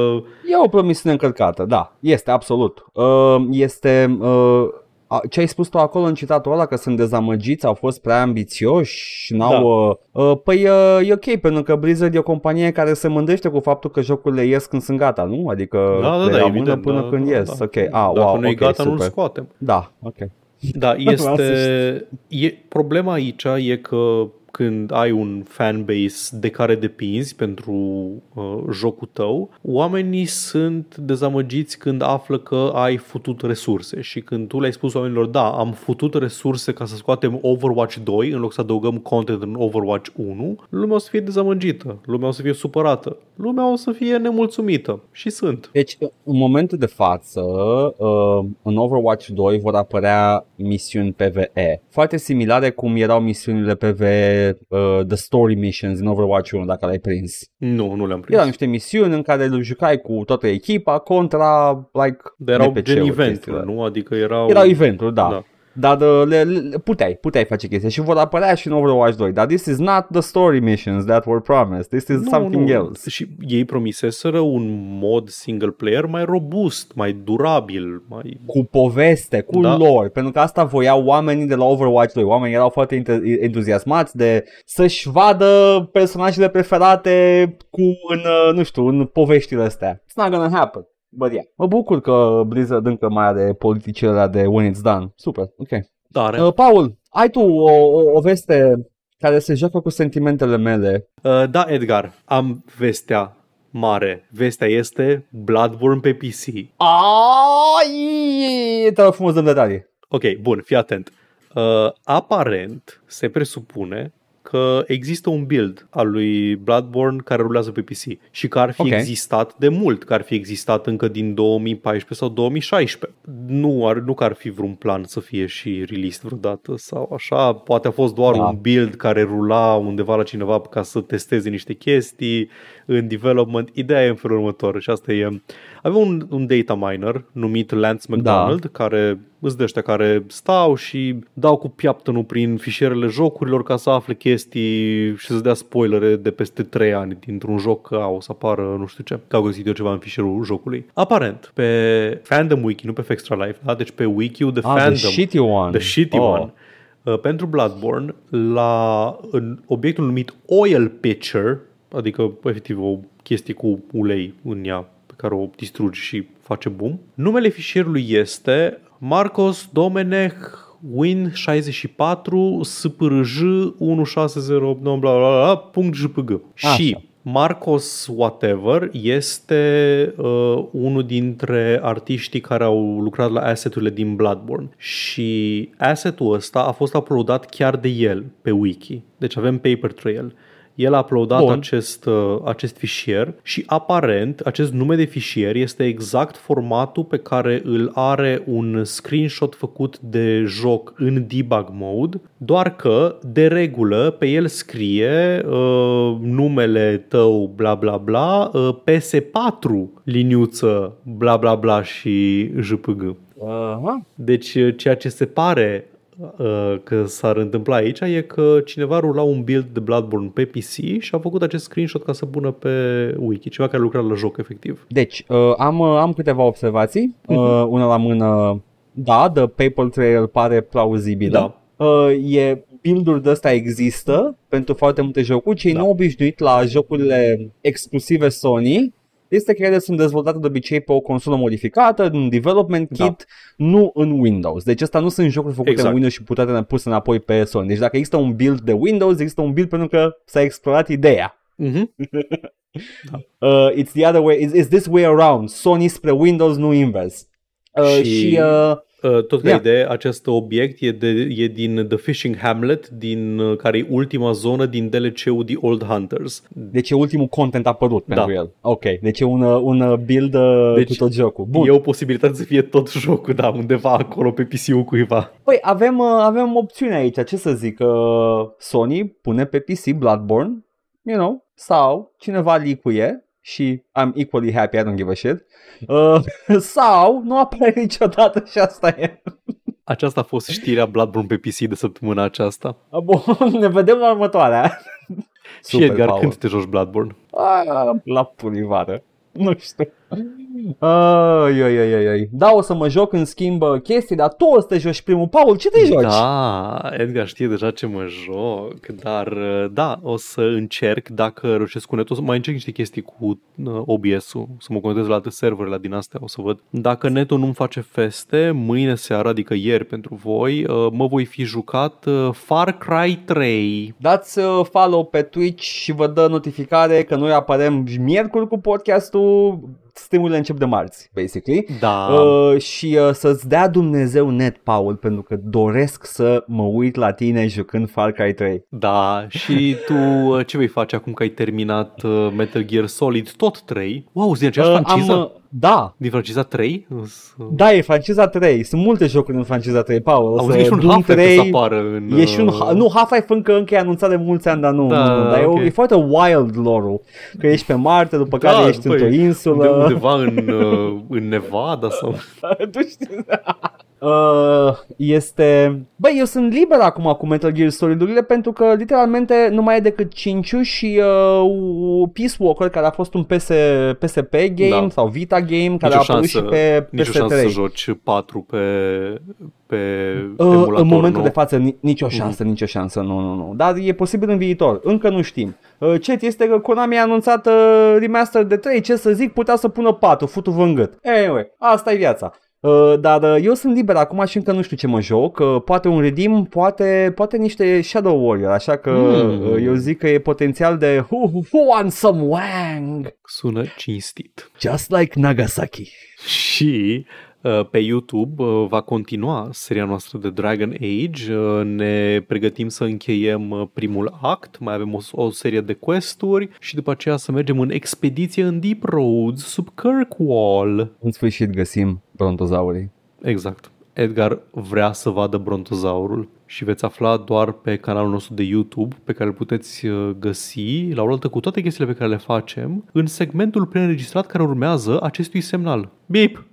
E o promisiune încălcată, da, este absolut. Uh, este uh, a- ce ai spus tu acolo în citatul ăla că sunt dezamăgiți, au fost prea ambițioși și n-au... Da. Uh, uh, păi uh, e ok, pentru că Blizzard e o companie care se mândrește cu faptul că jocurile ies când sunt gata, nu? Adică da, da, le da, amână evident, până da, când da, ies. da. Ok, ah, Dacă wow, nu e ok, gata, super. nu-l scoatem. Da, ok. Da, Vreau să este... E, problema aici e că când ai un fanbase de care depinzi pentru uh, jocul tău, oamenii sunt dezamăgiți când află că ai futut resurse și când tu le-ai spus oamenilor, da, am futut resurse ca să scoatem Overwatch 2 în loc să adăugăm content în Overwatch 1, lumea o să fie dezamăgită, lumea o să fie supărată, lumea o să fie nemulțumită și sunt. Deci, în momentul de față, uh, în Overwatch 2 vor apărea misiuni PvE. Foarte similare cum erau misiunile PvE de uh, The Story Missions din Overwatch 1, dacă l-ai prins. Nu, nu le-am prins. Erau niște misiuni în care îl jucai cu toată echipa contra, like, Dar erau NPC-uri, gen event chestiile. nu? Adică erau... Erau eventuri, da. Da. Dar uh, le, le, puteai, puteai face chestia și vor apărea și în Overwatch 2. Dar this is not the story missions that were promised. This is Nu, something nu. else. Și ei promiseseră un mod single player mai robust, mai durabil, mai... Cu poveste, cu Da. lore, pentru că asta voiau oamenii de la Overwatch 2. Oamenii erau foarte ente- entuziasmați de să-și vadă personajele preferate cu în, uh, nu știu, în poveștile astea. It's not gonna happen. But yeah. Mă bucur că Blizzard încă mai are politicile alea de when it's done. Super, ok. Tare. Uh, Paul, ai tu o, o, o veste care se joacă cu sentimentele mele. Uh, da, Edgar, am vestea mare. Vestea este Bloodborne pe PC. Ai, te rog frumos dăm detalii. Ok, bun, fii atent. Uh, aparent, se presupune că există un build al lui Bloodborne care rulează pe PC și că ar fi Ok. existat de mult, că ar fi existat încă din 2014 sau 2016. Nu, ar, nu că ar fi vreun plan să fie și released vreodată sau așa, poate a fost doar Da. un build care rula undeva la cineva ca să testeze niște chestii în development. Ideea e în felul următor și asta e... Avea un, un data miner numit Lance McDonald da. care îți de ăștia care stau și dau cu piaptănul prin fișierele jocurilor ca să afle chestii și să dea spoilere de peste 3 ani dintr-un joc că o să apară nu știu ce, că au găsit eu ceva în fișierul jocului. Aparent, pe Fandom Wiki, nu pe Extra Life, da? deci pe wiki de Ah, Fandom, the shitty one. The shitty Oh. one. Uh, pentru Bloodborne, la în obiectul numit Oil Pitcher, adică efectiv o chestie cu ulei în ea pe care o distrugi și face boom. Numele fișierului este Marcos Domenech Win64 SPRJ 1608 bla bla bla, bla punct JPG. Așa. Și Marcos Whatever este uh, unul dintre artiștii care au lucrat la asset-urile din Bloodborne și asset-ul ăsta a fost uploadat chiar de el pe wiki. Deci avem paper trail. El a uploadat Bun. acest, uh, acest fișier și aparent acest nume de fișier este exact formatul pe care îl are un screenshot făcut de joc în debug mode, doar că de regulă pe el scrie uh, numele tău bla bla bla uh, PS4 liniuță bla bla bla și JPG. Uh-huh. Deci uh, ceea ce se pare uh, că s-ar întâmpla aici e că cineva rula un build de Bloodborne pe PC și a făcut acest screenshot ca să pună pe wiki, ceva care lucra la joc efectiv. Deci, uh, am, uh, am câteva observații. Uh, una la mână, da, The Paper Trail pare plauzibilă. Da. Uh, e build-uri de ăsta există pentru foarte multe jocuri. Cei Da. da. neobișnuit la jocurile exclusive Sony este că ele sunt dezvoltate de obicei pe o consolă modificată, în development Da. kit, nu în Windows. Deci asta nu sunt jocuri făcute Exact. în Windows și putere puse înapoi pe Sony. Deci dacă există un build de Windows, există un build pentru că s-a explorat ideea. Mm-hmm. Uh, it's the other way, it's, it's this way around. Sony spre Windows, nu invers. Uh, Și- și, și uh, Uh, tot ca Ia. idee, acest obiect e, de, e din The Fishing Hamlet, din, uh, care e ultima zonă din DLC-ul The Old Hunters. deci e ultimul content apărut Da. pentru el. Ok, deci e un, uh, un uh, build uh, Deci cu tot jocul. Bun. E o posibilitate să fie tot jocul, da, undeva acolo pe PC-ul cuiva. Păi avem, uh, avem opțiune aici, ce să zic, uh, Sony pune pe PC Bloodborne, you know, sau cineva licuie și I'm equally happy, I don't give a shit, uh, sau nu apare niciodată și asta e. Aceasta a fost știrea Bloodborne pe PC de săptămâna aceasta. Uh, Bun, ne vedem la următoarea. și Edgar, Paul. când te joci Bloodborne? Ah, la punivară. Nu știu. Ai, ai, ai, ai, ai. Da, o să mă joc în schimb uh, chestii, dar tu o să te joci primul. Paul, ce te joci? Da, Edgar știe deja ce mă joc, dar uh, da, o să încerc dacă reușesc cu netul, o să mai încerc niște chestii cu uh, OBS-ul, să mă conectez la alte serverele din astea, o să văd. Dacă netul nu-mi face feste, mâine seara, adică ieri pentru voi, uh, mă voi fi jucat uh, Far Cry 3. Dați uh, follow pe Twitch și vă dă notificare că noi apărem miercuri cu podcastul. Streamurile încep de marți, basically. Da, Uh, și uh, să-ți dea Dumnezeu net, Paul, pentru că doresc să mă uit la tine jucând Far Cry 3. da, și tu uh, ce vei face acum că ai terminat uh, Metal Gear Solid tot 3? Wow, zi, aceeași Uh, am, franciză? uh, Da, Din franciza 3? da, e franciza 3. Sunt multe jocuri în franciza 3, Paul. O Auzi să- că e și un Doom Half-Life 3, să apară în... E și un, uh, ha- nu, Half-Life încă, încă e anunțat de mulți ani, dar nu, Da, nu, nu dar e, ok. o, e foarte wild lore Că ești pe Marte, după Da, care ești după într-o e- insulă. De undeva în, uh, în Nevada sau... tu știi. Uh, este... Băi, eu sunt liber acum cu Metal Gear Solid-urile pentru că literalmente nu mai e decât 5 și uh, Peace Walker care a fost un PS, PSP game Da. sau Vita game care Nicio a apărut șansă, și pe nicio șansă să PS3. joci 4 pe, pe Uh, emulator în momentul nou. de față ni- nicio șansă, nicio șansă, nu, nu, nu. Dar e posibil în viitor, încă nu știm. Uh, cet este că Konami a anunțat uh, remaster de 3, ce să zic, putea să pună 4, futu în gât. Anyway, asta e viața. Uh, dar uh, eu sunt liber acum și încă nu știu ce mă joc. Uh, poate un redeem, poate, poate niște Shadow Warrior, așa că Mm. uh, eu zic că e potențial de who, who wants some wang? Sună cinstit. Just like Nagasaki. Și uh, pe YouTube uh, va continua seria noastră de Dragon Age. Uh, ne pregătim să încheiem uh, primul act, mai avem o, o serie de quest-uri și după aceea să mergem în expediție în Deep Roads sub Kirkwall. În sfârșit găsim brontozaurii. Exact. Edgar vrea să vadă brontozaurul și veți afla doar pe canalul nostru de YouTube pe care îl puteți uh, găsi la oaltă cu toate chestiile pe care le facem în segmentul preînregistrat care urmează acestui semnal. Bip!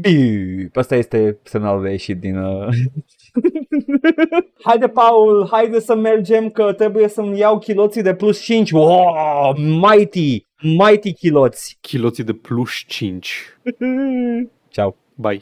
Bip. Asta este semnalul de ieșit din... Uh... haide, Paul, haide să mergem că trebuie să-mi iau chiloții de plus 5. Wow, mighty, mighty chiloți. Chiloții de plus 5. Ciao. Bye!